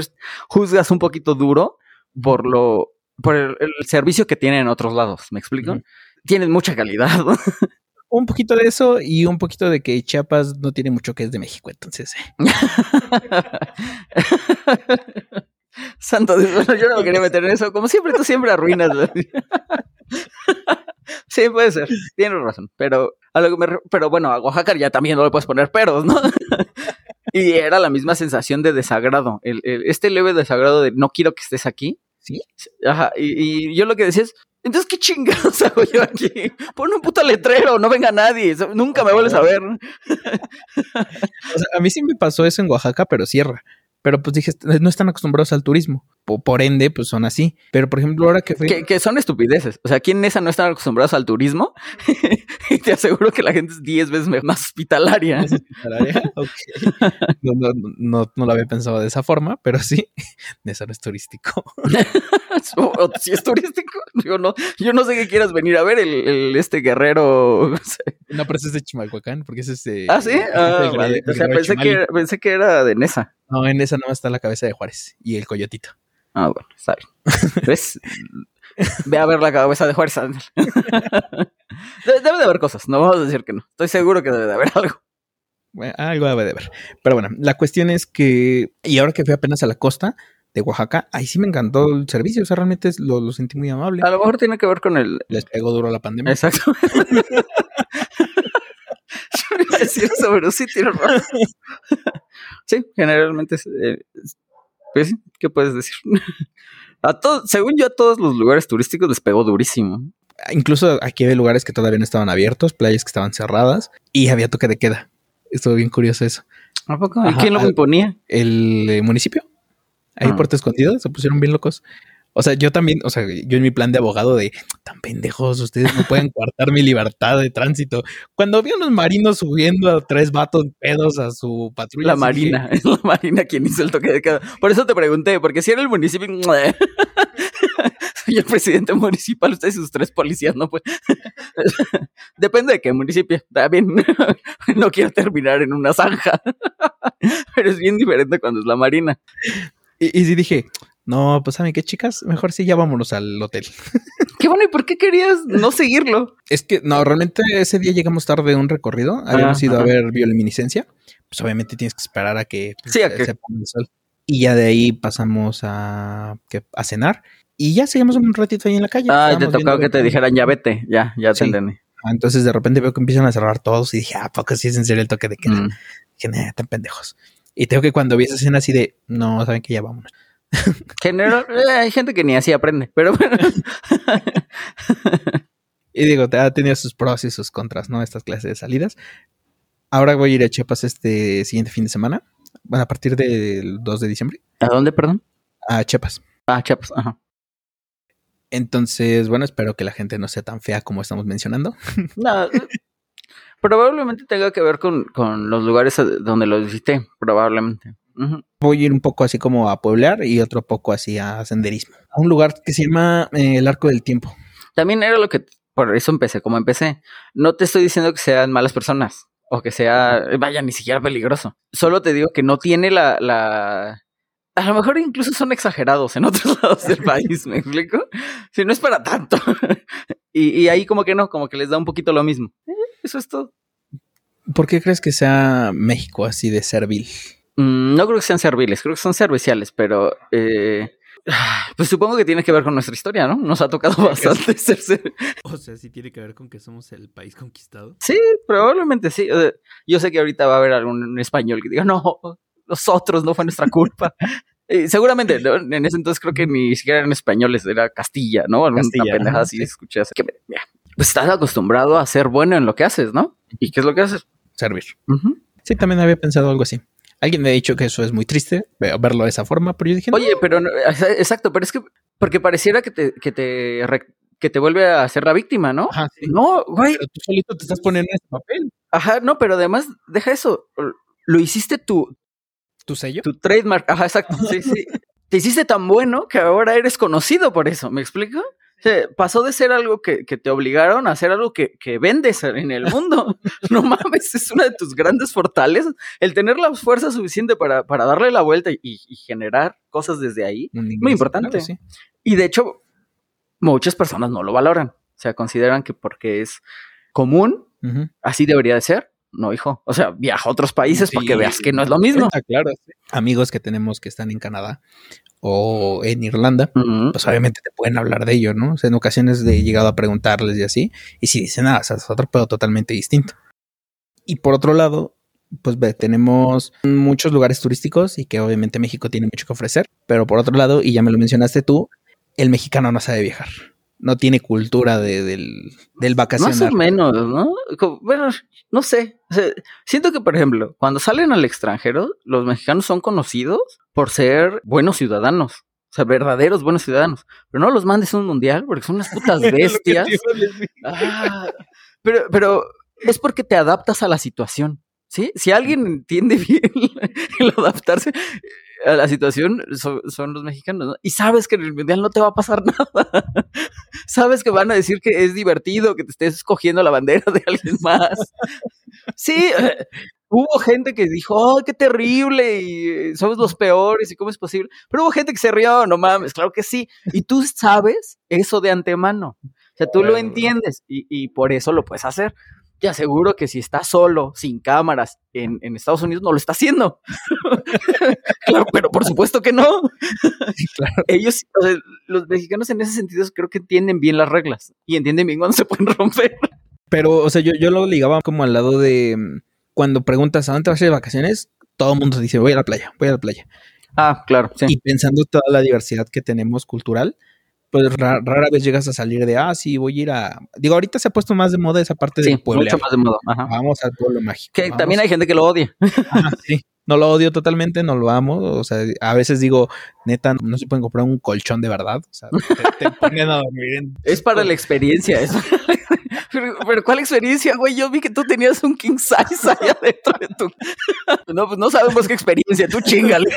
juzgas un poquito duro por lo, por el, servicio que tienen en otros lados, ¿me explico? Tienen mucha calidad. [LAUGHS] un poquito de eso y un poquito de que Chiapas no tiene mucho que es de México, entonces. Eh. [LAUGHS] Santo Dios, yo no me quería meter en eso. Como siempre, tú siempre arruinas. [LAUGHS] sí, puede ser. Tienes razón. Pero, a lo que me, pero bueno, a Oaxaca ya también no le puedes poner peros, ¿no? [LAUGHS] y era la misma sensación de desagrado. El, este leve desagrado de no quiero que estés aquí. Sí. Ajá. Y, y yo lo que decía es, entonces, ¿qué chingados [LAUGHS] hago yo aquí? Pon un puto letrero, no venga nadie, nunca me vuelves a ver. o sea, a mí sí me pasó eso en Oaxaca, pero cierra. Pero pues dije, no están acostumbrados al turismo. Por, ende, pues son así. Pero por ejemplo, ahora que fui. Que, son estupideces. O sea, aquí en esa no están acostumbrados al turismo. [LAUGHS] y te aseguro que la gente es 10 veces más hospitalaria. [LAUGHS] Ok. No, no, no, lo había pensado de esa forma, pero sí. [LAUGHS] Eso no es turístico. si es turístico. Yo no, yo no sé qué quieras venir a ver, el, este guerrero. No, pero ese es de Chimalhuacán, porque ese es de. Ah, sí. Ah, o sea, pensé que, pensé que era de Nesa. No, en esa no está la cabeza de Juárez y el coyotito. Ah, bueno, está bien. ¿Ves? [LAUGHS] Ve a ver la cabeza de Juárez. [LAUGHS] debe de haber cosas, no vamos a decir que no. Estoy seguro que debe de haber algo. algo debe de haber. Pero bueno, la cuestión es que, y ahora que fui apenas a la costa de Oaxaca, ahí sí me encantó el servicio, o sea, realmente lo, lo sentí muy amable. A lo mejor tiene que ver con el... Les pegó duro la pandemia. Exacto. [LAUGHS] Yo iba a decir eso, pero sí tiene razón. Sí, generalmente, eh, pues, ¿qué puedes decir? [LAUGHS] a todos, según yo, a todos los lugares turísticos les pegó durísimo. Incluso aquí había lugares que todavía no estaban abiertos, playas que estaban cerradas y había toque de queda. Estuvo bien curioso eso. ¿A poco? ¿Y quién lo imponía? El eh, municipio. Ahí ah. Puerto Escondido se pusieron bien locos. O sea, yo también, o sea, yo en mi plan de abogado de tan pendejos, ustedes no pueden coartar mi libertad de tránsito. Cuando vi a unos marinos subiendo a tres vatos pedos a su patrulla. La marina, es [LAUGHS] la marina quien hizo el toque de queda. Por eso te pregunté, porque si era el municipio, [LAUGHS] soy el presidente municipal, ustedes y sus tres policías, no pues. [LAUGHS] Depende de qué municipio. También no quiero terminar en una zanja. Pero es bien diferente cuando es la marina. Y, y sí dije, no, pues saben qué, chicas, mejor sí ya vámonos al hotel. [LAUGHS] Qué bueno, ¿y por qué querías no seguirlo? Es que no, realmente ese día llegamos tarde de un recorrido, habíamos ido a ver bioluminiscencia, pues obviamente tienes que esperar a que, pues, se ponga el sol. Y ya de ahí pasamos a, a cenar y ya seguimos un ratito ahí en la calle. Ah, te tocaba que te dijeran ya vete, ya, ya te entendí. Ah, entonces de repente veo que empiezan a cerrar todos y dije, ah, poco sí es en serio el toque de queda. Mm. Dije, nah, tan pendejos. Y tengo que cuando vi esa escena así de, no, saben que ya vámonos. [LAUGHS] General, eh, hay gente que ni así aprende, pero bueno. [LAUGHS] y digo, ha tenido sus pros y sus contras, ¿no? Estas clases de salidas. Ahora voy a ir a Chiapas este siguiente fin de semana. Bueno, a partir del 2 de diciembre. ¿A dónde, perdón? A Chiapas. A Chiapas, ajá. Entonces, bueno, espero que la gente no sea tan fea como estamos mencionando. [LAUGHS] No, probablemente tenga que ver con, con los lugares donde lo visité, probablemente. Voy a ir un poco así como a pueblear y otro poco así a senderismo. A un lugar que se llama eh, el Arco del Tiempo. También era lo que, por eso empecé como empecé. No te estoy diciendo que sean malas personas o que sea, vaya, ni siquiera peligroso. Solo te digo que no tiene la, la... A lo mejor incluso son exagerados en otros [LAUGHS] lados del país, ¿me explico? Si no es para tanto. [LAUGHS] y, y, ahí como que no, como que les da un poquito lo mismo. Eh, eso es todo. ¿Por qué crees que sea México así de servil? Mm, no creo que sean serviles, creo que son serviciales, pero eh, [SIGHS] pues supongo que tiene que ver con nuestra historia, ¿no? Nos ha tocado bastante [LAUGHS] ser, O sea, sí tiene que ver con que somos el país conquistado. Sí, probablemente sí. yo sé que ahorita va a haber algún español que diga, no, nosotros no fue nuestra culpa. [LAUGHS] seguramente, en ese entonces creo que ni siquiera eran españoles, era Castilla, ¿no? Alguna Castilla, pendejada así escuché. Así que, pues estás acostumbrado a ser bueno en lo que haces, ¿no? ¿Y qué es lo que haces? Servir. Sí, también había pensado algo así. Alguien me ha dicho que eso es muy triste, verlo de esa forma, pero yo dije... Oye, pero exacto, pero es que porque pareciera que te, que te, que te vuelve a ser la víctima, ¿no? Ajá, No, güey. Pero tú solito te estás poniendo en ese papel. Ajá, no, pero además, deja eso. Lo hiciste tú. ¿Tu sello? Tu trademark. Ajá, exacto. Sí, sí. [LAUGHS] te hiciste tan bueno que ahora eres conocido por eso. ¿Me explico? Sea, pasó de ser algo que, que te obligaron a ser algo que, que, vendes en el mundo. [LAUGHS] no mames, es una de tus grandes fortalezas. El tener la fuerza suficiente para, para darle la vuelta y, y generar cosas desde ahí, muy importante. Claro, sí. Y de hecho, muchas personas no lo valoran. O sea, consideran que porque es común, uh -huh. así debería de ser. No, hijo. O sea, viaja a otros países sí, para que veas que no es lo mismo. Claro. Amigos que tenemos que están en Canadá o en Irlanda, uh -huh. pues obviamente te pueden hablar de ello, ¿no? O sea, en ocasiones he llegado a preguntarles y así, y si dicen, nada, ah, o sea, es otro pedo totalmente distinto. Y por otro lado, pues ve, tenemos muchos lugares turísticos y que obviamente México tiene mucho que ofrecer, pero por otro lado, y ya me lo mencionaste tú, el mexicano no sabe viajar. No tiene cultura de, del, del vacacionar. Más o menos, ¿no? Bueno, no sé. O sea, siento que, por ejemplo, cuando salen al extranjero, los mexicanos son conocidos por ser buenos ciudadanos. O sea, verdaderos buenos ciudadanos. Pero no los mandes a un mundial porque son unas putas [LAUGHS] bestias. ah, pero, pero es porque te adaptas a la situación. ¿Sí? Si alguien entiende [LAUGHS] bien el adaptarse, a la situación son, son, los mexicanos, ¿no? Y sabes que en el mundial no te va a pasar [LAUGHS] nada. sabes que van a decir que es divertido, que te estés escogiendo la bandera de alguien más. sí, [LAUGHS] hubo gente que dijo, oh, qué terrible, y somos los peores, y cómo es posible. Pero hubo gente que se rió, no mames, claro que sí. Y tú sabes eso de antemano. O sea, tú lo entiendes y, y por eso lo puedes hacer te aseguro que si está solo, sin cámaras, en, en Estados Unidos, no lo está haciendo. [LAUGHS] claro, pero por supuesto que no. [LAUGHS] claro. Ellos, o sea, los mexicanos en ese sentido creo que entienden bien las reglas y entienden bien cuando se pueden romper. Pero, o sea, yo, yo lo ligaba como al lado de cuando preguntas a dónde vas de vacaciones, todo el mundo dice, voy a la playa, voy a la playa. Ah, claro. Sí. Y pensando toda la diversidad que tenemos cultural, pues rara, rara, vez llegas a salir de, ah, sí, voy a ir a... Digo, ahorita se ha puesto más de moda esa parte sí, del pueblo. mucho más de moda. Ajá. Vamos al pueblo mágico. Que vamos. también hay gente que lo odia. [LAUGHS] Sí. No lo odio totalmente, no lo amo. O sea, a veces digo, neta, no se pueden comprar un colchón de verdad. O sea, te, te [LAUGHS] ponen a dormir. En... Es para la experiencia. Es [LAUGHS] pero, pero, ¿cuál experiencia, güey? Yo vi que tú tenías un king size allá dentro de tu. No, pues no sabemos qué experiencia, tú chingale.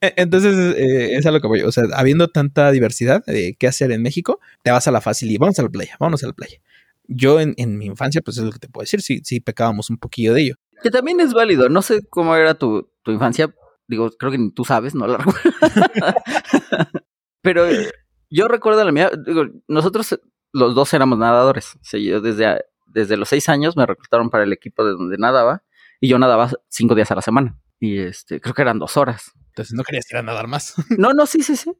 Entonces, eh, es a lo que voy. O sea, habiendo tanta diversidad de qué hacer en México, te vas a la fácil y vamos a la playa, vamos a la playa. Yo en, mi infancia, pues es lo que te puedo decir, sí, sí pecábamos un poquillo de ello. Que también es válido. No sé cómo era tu, infancia. Digo, creo que ni tú sabes, no la [LAUGHS] recuerdo. Pero yo recuerdo la mía. Digo, nosotros los dos éramos nadadores. Yo desde, desde los seis años me reclutaron para el equipo de donde nadaba y yo nadaba cinco días a la semana. Y este, creo que eran dos horas. Entonces no querías ir a nadar más. [LAUGHS] No, no, sí, sí, sí.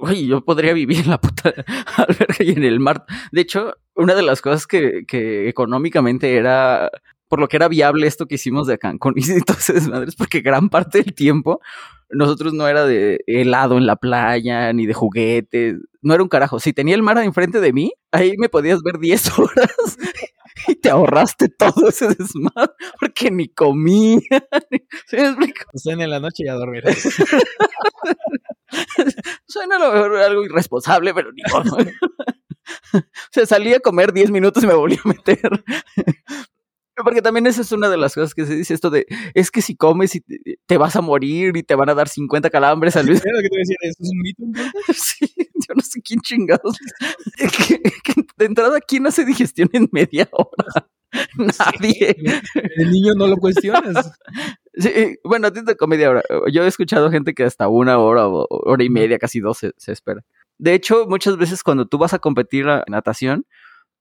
Oye, yo podría vivir en la puta [LAUGHS] alberca y en el mar. De hecho, una de las cosas que, que económicamente era, por lo que era viable esto que hicimos de Cancún [LAUGHS] y todo ese desmadre, es porque gran parte del tiempo nosotros no era de helado en la playa, ni de juguetes, no era un carajo. Si tenía el mar enfrente de mí, ahí me podías ver 10 horas y [LAUGHS] te ahorraste todo ese desmadre porque ni comía. [LAUGHS] ¿Sí me explico? Suena en la noche y a dormir. [LAUGHS] Suena a lo mejor algo irresponsable, pero ni modo. o sea, salí a comer 10 minutos y me volví a meter. Porque también esa es una de las cosas que se dice esto de, es que si comes y te, te vas a morir y te van a dar 50 calambres al. ¿Eso es un mito? [LAUGHS] sí, yo no sé quién chingados. de entrada, ¿quién hace digestión en media hora? [LAUGHS] Nadie. [LAUGHS] Sí, el niño no lo cuestionas. Sí, bueno, a ti te media hora. Yo he escuchado gente que hasta una hora o hora y media, casi dos, se, se espera. De hecho, muchas veces cuando tú vas a competir a natación,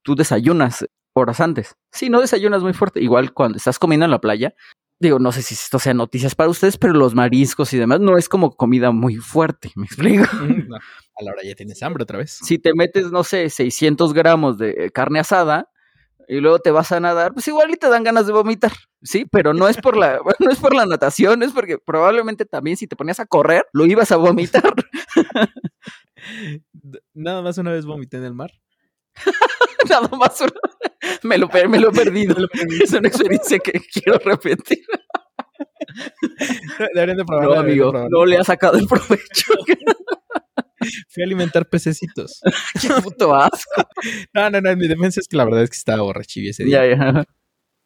tú desayunas horas antes. Sí, no desayunas muy fuerte. Igual cuando estás comiendo en la playa, digo, no sé si esto sea noticias para ustedes, pero los mariscos y demás no es como comida muy fuerte, ¿me explico? [LAUGHS] No, [LAUGHS] a la hora ya tienes hambre otra vez. Si te metes, no sé, 600 gramos de carne asada y luego te vas a nadar, pues igual y te dan ganas de vomitar, sí, pero no es por la, [LAUGHS] no es por la natación, es porque probablemente también si te ponías a correr, lo ibas a vomitar. Nada más una vez vomité en el mar. Nada más una [LAUGHS] me lo, [LAUGHS] me lo he perdido. es una experiencia que quiero repetir. [LAUGHS] Deberían de probar. No, amigo, no le ha sacado el provecho. Fui a alimentar pececitos. Qué puto asco. No, no, no, en mi defensa es que la verdad es que estaba borrachillo ese día. Ya,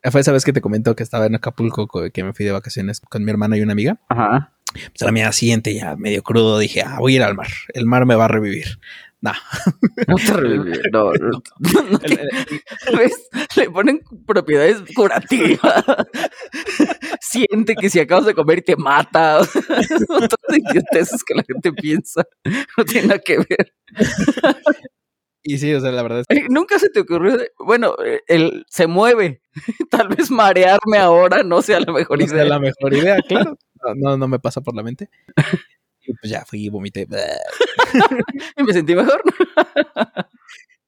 ya. Fue esa vez que te comentó que estaba en Acapulco, que me fui de vacaciones con mi hermana y una amiga. Ajá. Pues a la mañana siguiente, ya medio crudo, dije, ah, voy a ir al mar. El mar me va a revivir. No. No te revive, [LAUGHS] no, no, no te- ¿ves? Le ponen propiedades curativas. [LAUGHS] Siente que si acabas de comer te mata. [LAUGHS] Montón de idioteces que la gente piensa. No tiene nada que ver. Y sí, o sea, la verdad es Eh, Nunca se te ocurrió, bueno, él se mueve. Tal vez marearme ahora no sea la mejor que idea. la mejor idea, claro. No, no, no me pasa por la mente. Y pues ya fui y vomité. [LAUGHS] Y me sentí mejor. [LAUGHS]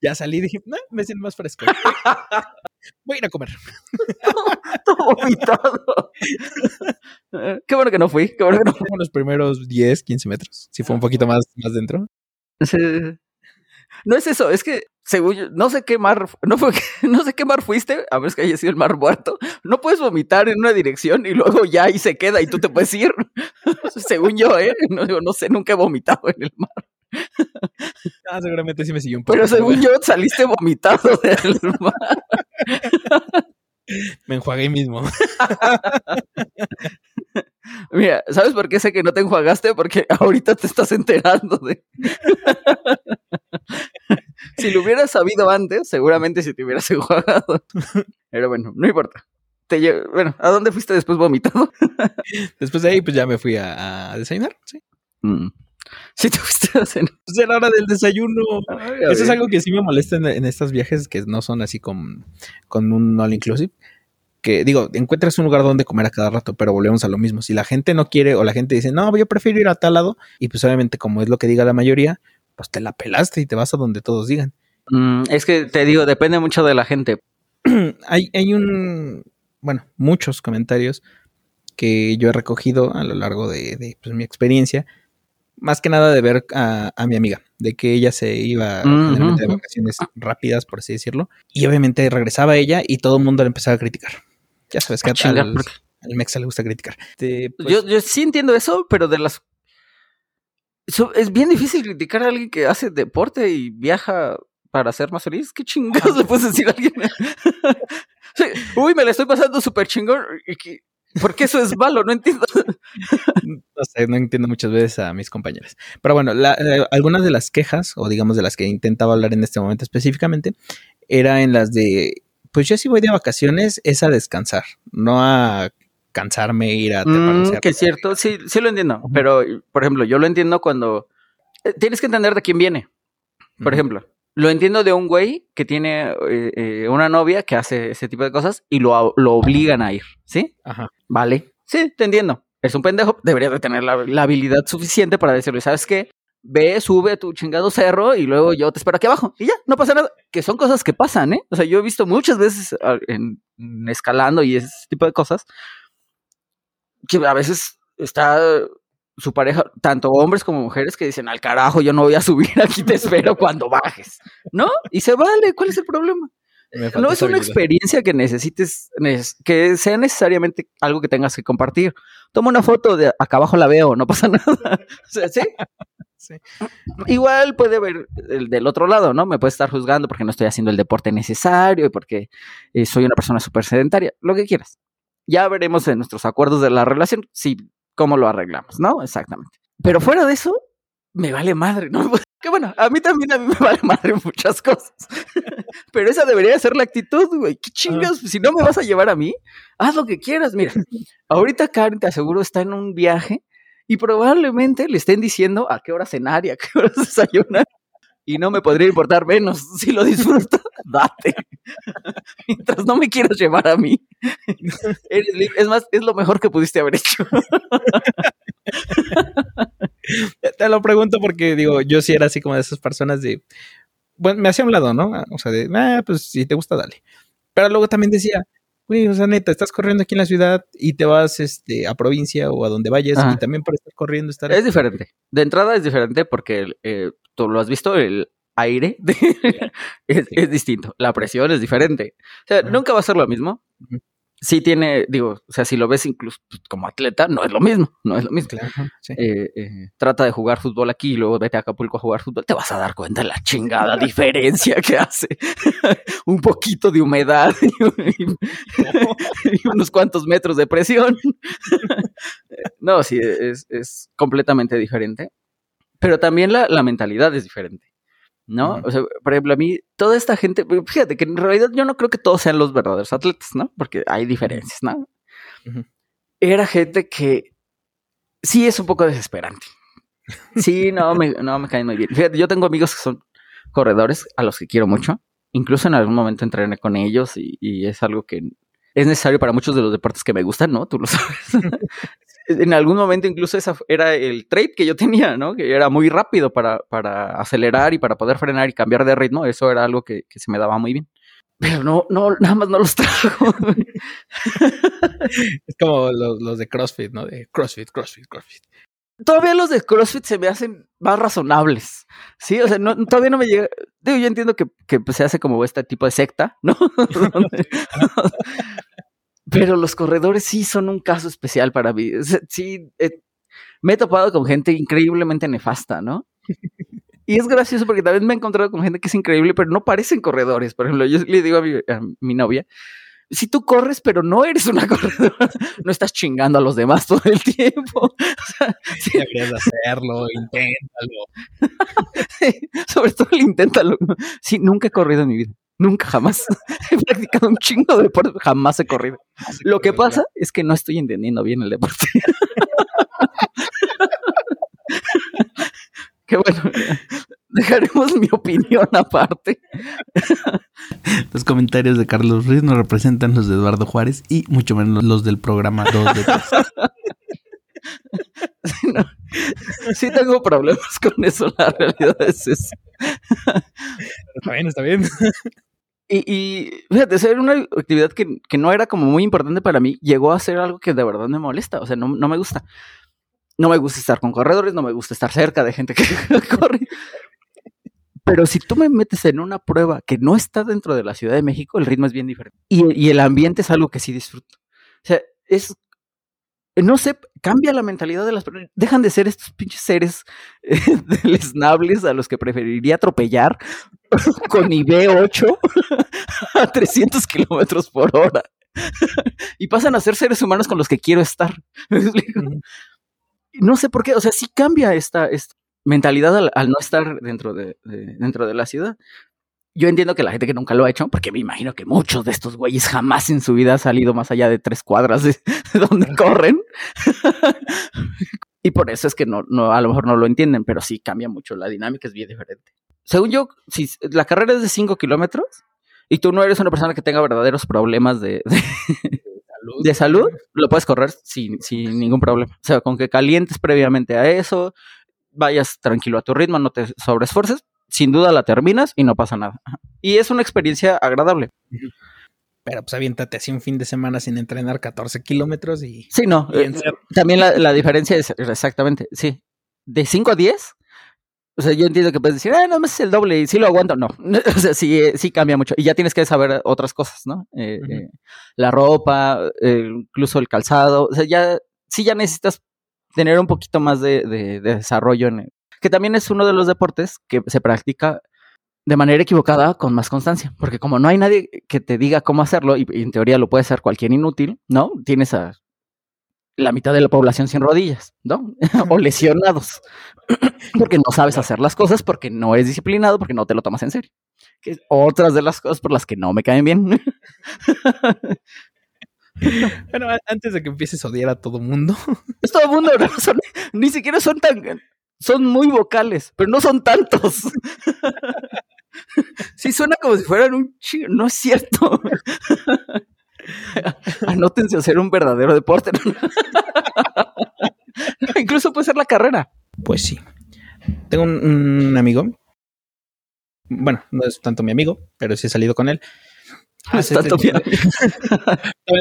Ya salí y dije, no, me siento más fresco. [LAUGHS] Voy a ir a comer. Todo vomitado. Qué bueno que no fui. Qué bueno que no Como los primeros 10, 15 metros. Si fue un poquito más, más dentro. Sí. No es eso, es que según yo, no sé qué mar, no fue, [LAUGHS] no sé qué mar fuiste, a ver que haya sido el mar muerto. No puedes vomitar en una dirección y luego ya ahí se queda y tú te puedes ir. [LAUGHS] según yo, ¿eh? No, digo, no sé, nunca he vomitado en el mar. Ah, seguramente sí me siguió un poco. Pero según yo, saliste vomitado [LAUGHS] del mar. Me enjuagué mismo. Mira, ¿sabes por qué sé que no te enjuagaste? Porque [LAUGHS] ahorita te estás enterando de. [LAUGHS] si lo hubieras sabido antes, seguramente si te hubieras enjuagado. Pero bueno, no importa. Te lle- Bueno, ¿a dónde fuiste después vomitado? Después de ahí, pues ya me fui a, a desayunar. Sí. Mm. Sí, te fuiste a cenar. Pues era hora del desayuno. Ay, Eso es algo que sí me molesta en, en estos viajes que no son así con, con un all inclusive. Que digo, encuentras un lugar donde comer a cada rato, pero volvemos a lo mismo. Si la gente no quiere o la gente dice, no, yo prefiero ir a tal lado, y pues obviamente, como es lo que diga la mayoría, pues te la pelaste y te vas a donde todos digan. Mm, es que te digo, depende mucho de la gente. [CLEARS THROAT] hay, hay un, bueno, muchos comentarios que yo he recogido a lo largo de, de, pues, mi experiencia, más que nada de ver a, a mi amiga, de que ella se iba generalmente de vacaciones rápidas, por así decirlo, y obviamente regresaba ella y todo el mundo le empezaba a criticar. Ya sabes que Ah, chinga, al, ¿por qué? al Mexa le gusta criticar. Este, pues, yo, yo sí entiendo eso, pero de las. Es bien difícil criticar a alguien que hace deporte y viaja para ser más feliz. ¿Qué chingados le puedes decir a alguien? [LAUGHS] Sí, Uy, me la estoy pasando súper chingón. que- ¿Por qué eso es malo? No entiendo. [LAUGHS] no sé, no entiendo muchas veces a mis compañeras. Pero bueno, la- eh, algunas de las quejas, o digamos de las que intentaba hablar en este momento específicamente, era en las de, pues yo si voy de vacaciones es a descansar, no a cansarme, ir a... Mm, que es cierto, sí, sí lo entiendo. Pero, por ejemplo, yo lo entiendo cuando. eh, Tienes que entender de quién viene. Por ejemplo, lo entiendo de un güey que tiene eh, eh, una novia que hace ese tipo de cosas y lo, lo obligan a ir, ¿sí? Ajá. Vale. Sí, te entiendo. Es un pendejo, debería de tener la, la habilidad suficiente para decirle, ¿sabes qué? Ve, sube a tu chingado cerro y luego yo te espero aquí abajo. Y ya, no pasa nada. Que son cosas que pasan, ¿eh? O sea, yo he visto muchas veces ah, en, en escalando y ese tipo de cosas que a veces está su pareja, tanto hombres como mujeres, que dicen, al carajo, yo no voy a [LAUGHS] subir, aquí te espero cuando bajes, ¿no? Y se vale, ¿cuál es el problema? No es una experiencia que necesites, neces- que sea necesariamente algo que tengas que compartir. Toma una foto de acá abajo la veo, no pasa [LAUGHS] nada. O sea, ¿sí? Sí. Igual puede ver el del otro lado, ¿no? Me puede estar juzgando porque no estoy haciendo el deporte necesario y porque eh, soy una persona súper sedentaria, lo que quieras. Ya veremos en nuestros acuerdos de la relación si cómo lo arreglamos, ¿no? Exactamente. Pero fuera de eso, me vale madre, ¿no? [LAUGHS] Que bueno, a mí también a mí me vale madre muchas cosas. [LAUGHS] Pero esa debería ser la actitud, güey. ¿Qué chingas? Si no me vas a llevar a mí, haz lo que quieras. Mira, ahorita Karen, te aseguro, está en un viaje y probablemente le estén diciendo a qué hora cenar y a qué hora [LAUGHS] desayunar. Y no me podría importar menos. [LAUGHS] Si lo disfrutas, [LAUGHS] date. Mientras no me quieras llevar a mí. Es más, es lo mejor que pudiste haber hecho. Te lo pregunto porque digo, yo sí era así como de esas personas de, bueno, me hacía un lado, ¿no? O sea, de, ah, pues si te gusta, dale. Pero luego también decía, güey, o sea, neta, estás corriendo aquí en la ciudad y te vas este, a provincia o a donde vayas Ajá. y también por estar corriendo, estar... Es diferente. De entrada es diferente porque eh, tú lo has visto, el aire [LAUGHS] es, Sí. es distinto. La presión es diferente. O sea, Ajá. nunca va a ser lo mismo. Sí tiene, digo, o sea, si lo ves incluso pues, como atleta, no es lo mismo, no es lo mismo. Eh, eh, trata de jugar fútbol aquí y luego vete a Acapulco a jugar fútbol, te vas a dar cuenta de la chingada [LAUGHS] diferencia que hace. [LAUGHS] Un poquito de humedad [LAUGHS] y, unos cuantos metros de presión. no, sí, es, es, completamente diferente. Pero también la, la mentalidad es diferente. ¿No? O sea, por ejemplo, a mí, toda esta gente, fíjate que en realidad yo no creo que todos sean los verdaderos atletas, ¿no? Porque hay diferencias, ¿no? Era gente que sí es un poco desesperante. Sí, no me, no me caen muy bien. Fíjate, yo tengo amigos que son corredores a los que quiero mucho. Incluso en algún momento entrené con ellos y, y es algo que es necesario para muchos de los deportes que me gustan, ¿no? Tú lo sabes. En algún momento incluso esa era el trade que yo tenía, ¿no? Que era muy rápido para, para acelerar y para poder frenar y cambiar de ritmo. Eso era algo que, se me daba muy bien. Pero no, no, nada más no los trajo. [LAUGHS] es como los, de CrossFit, ¿no? De CrossFit, CrossFit, CrossFit. Todavía los de CrossFit se me hacen más razonables. Sí, o sea, todavía no me llega. Digo, yo entiendo que, que pues, se hace como este tipo de secta, ¿no? [LAUGHS] Pero los corredores sí son un caso especial para mí. Sí, eh, me he topado con gente increíblemente nefasta, ¿no? Y es gracioso porque también me he encontrado con gente que es increíble, pero no parecen corredores. Por ejemplo, yo le digo a mi, novia, si tú corres, pero no eres una [LAUGHS] corredora, no estás chingando a los demás todo el tiempo. [LAUGHS] O sea, sí. Deberías hacerlo, inténtalo. [LAUGHS] sobre todo el inténtalo. Sí, nunca he corrido en mi vida. Nunca, jamás. [LAUGHS] he practicado un chingo de deporte, jamás he corrido. Lo que pasa es que no estoy entendiendo bien el deporte. [LAUGHS] Qué bueno. [LAUGHS] Dejaremos mi opinión aparte. Los comentarios de Carlos Ruiz no representan los de Eduardo Juárez y mucho menos los del programa 2 de sí, tengo problemas con eso, la realidad es eso. Está bien, está bien. Y, y fíjate, era una actividad que, que, no era como muy importante para mí, llegó a ser algo que de verdad me molesta, o sea, no, no me gusta. No me gusta estar con corredores, no me gusta estar cerca de gente que [LAUGHS] corre. Pero si tú me metes en una prueba que no está dentro de la Ciudad de México, el ritmo es bien diferente. Y, y el ambiente es algo que sí disfruto. O sea, es no sé, cambia la mentalidad de las personas. Dejan de ser estos pinches seres eh, [LAUGHS] deleznables a los que preferiría atropellar [LAUGHS] con IV8 a 300 kilómetros por hora. [LAUGHS] y pasan a ser seres humanos con los que quiero estar. no sé por qué, o sea, sí cambia esta, esta mentalidad al, no estar dentro de, dentro de la ciudad yo entiendo que la gente que nunca lo ha hecho, porque me imagino que muchos de estos güeyes jamás en su vida han salido más allá de tres cuadras de, [LAUGHS] donde corren. [LAUGHS] y por eso es que no, no, a lo mejor no lo entienden, pero sí cambia mucho. La dinámica es bien diferente. Según yo, si la carrera es de cinco kilómetros y tú no eres una persona que tenga verdaderos problemas de, de, salud, lo puedes correr sin, sin ningún problema. O sea, con que calientes previamente a eso, vayas tranquilo a tu ritmo, no te sobreesfuerces, sin duda la terminas y no pasa nada. Y es una experiencia agradable. Pero pues aviéntate así un fin de semana sin entrenar 14 kilómetros y... Sí, no. Eh, también la, diferencia es exactamente, sí. De 5 a 10, o sea, yo entiendo que puedes decir, ah, no, es el doble y sí lo aguanto. No, [LAUGHS] o sea, sí, eh, sí cambia mucho. Y ya tienes que saber otras cosas, ¿no? Eh, la ropa, incluso el calzado. O sea, ya, sí ya necesitas tener un poquito más de, de desarrollo en, que también es uno de los deportes que se practica de manera equivocada con más constancia, porque como no hay nadie que te diga cómo hacerlo, y, en teoría lo puede hacer cualquier inútil, ¿no? Tienes a la mitad de la población sin rodillas, ¿no? [LAUGHS] o lesionados, [CLEARS THROAT] porque no sabes hacer las cosas, porque no eres disciplinado, porque no te lo tomas en serio. Que es otras de las cosas por las que no me caen bien. [LAUGHS] bueno, antes de que empieces a odiar a todo mundo. Es todo mundo, [LAUGHS] no ni siquiera son tan son muy vocales, pero no son tantos. [LAUGHS] sí, suena como si fueran un chico, no es cierto. [LAUGHS] Anótense a hacer un verdadero deporte. [LAUGHS] Incluso puede ser la carrera. Pues sí. Tengo un, amigo. Bueno, no es tanto mi amigo, pero sí he salido con él. Ah, es tanto mi amigo.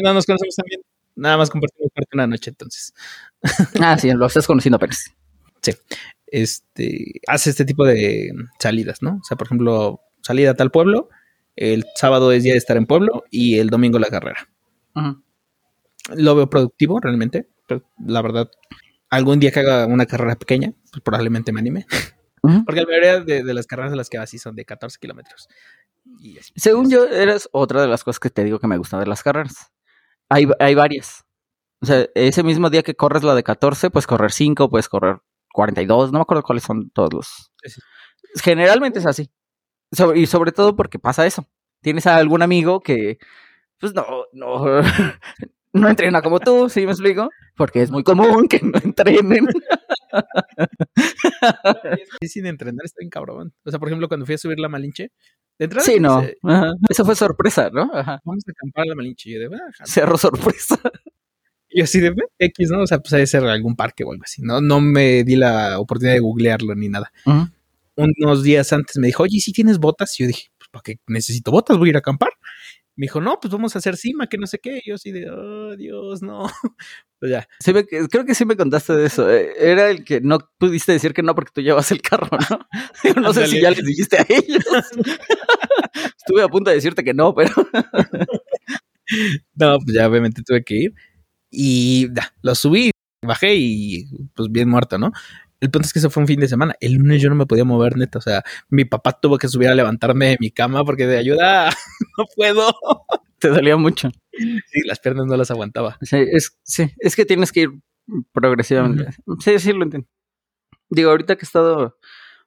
no nos conocemos también. Nada más compartimos parte una noche, entonces. ah, sí, lo estás conociendo apenas. Sí. Este, hace este tipo de salidas, ¿no? O sea, por ejemplo, salida a tal pueblo, el sábado es día de estar en pueblo y el domingo la carrera. lo veo productivo realmente. Pero la verdad, algún día que haga una carrera pequeña, pues probablemente me anime. Porque la mayoría de, las carreras de las que va así son de 14 kilómetros. Según yo, eres otra de las cosas que te digo que me gustan de las carreras. Hay, hay varias. O sea, ese mismo día que corres la de 14, puedes correr 5, puedes correr 42, no me acuerdo cuáles son todos los. Generalmente es así. y sobre todo porque pasa eso. Tienes a algún amigo que, pues no, no, [LAUGHS] no entrena como tú, ¿sí me explico? Porque es muy común que no entrenen. [LAUGHS] Sí, sin entrenar está bien cabrón. O sea, por ejemplo, cuando fui a subir la Malinche, de entrada. Sí, no. Eso fue sorpresa, ¿no? Vamos a acampar la Malinche. Yo de, ah, Cerro sorpresa. Y así de X, ¿no? O sea, pues debe ser algún parque o algo así. No, no me di la oportunidad de googlearlo ni nada. Unos días antes me dijo, oye, ¿sí tienes botas? Y yo dije, pues, ¿para qué necesito botas? Voy a ir a acampar. Me dijo, no, pues vamos a hacer cima, que no sé qué. Y yo así de, oh, Dios, no. [LAUGHS] pues ya. creo que sí me contaste de eso. Eh, era el que no pudiste decir que no porque tú llevas el carro, ¿no? [LAUGHS] no sé si ya les dijiste a ellos. [LAUGHS] Estuve a punto de decirte que no, pero... no, pues ya obviamente tuve que ir. Y ya, lo subí, bajé y pues bien muerto, ¿no? El punto es que eso fue un fin de semana. El lunes yo no me podía mover, neta. O sea, mi papá tuvo que subir a levantarme de mi cama porque de ayuda [LAUGHS] no puedo. Te dolía mucho. Sí, las piernas no las aguantaba. Sí, es, sí, es que tienes que ir progresivamente. Sí, sí, lo entiendo. Digo, ahorita que he estado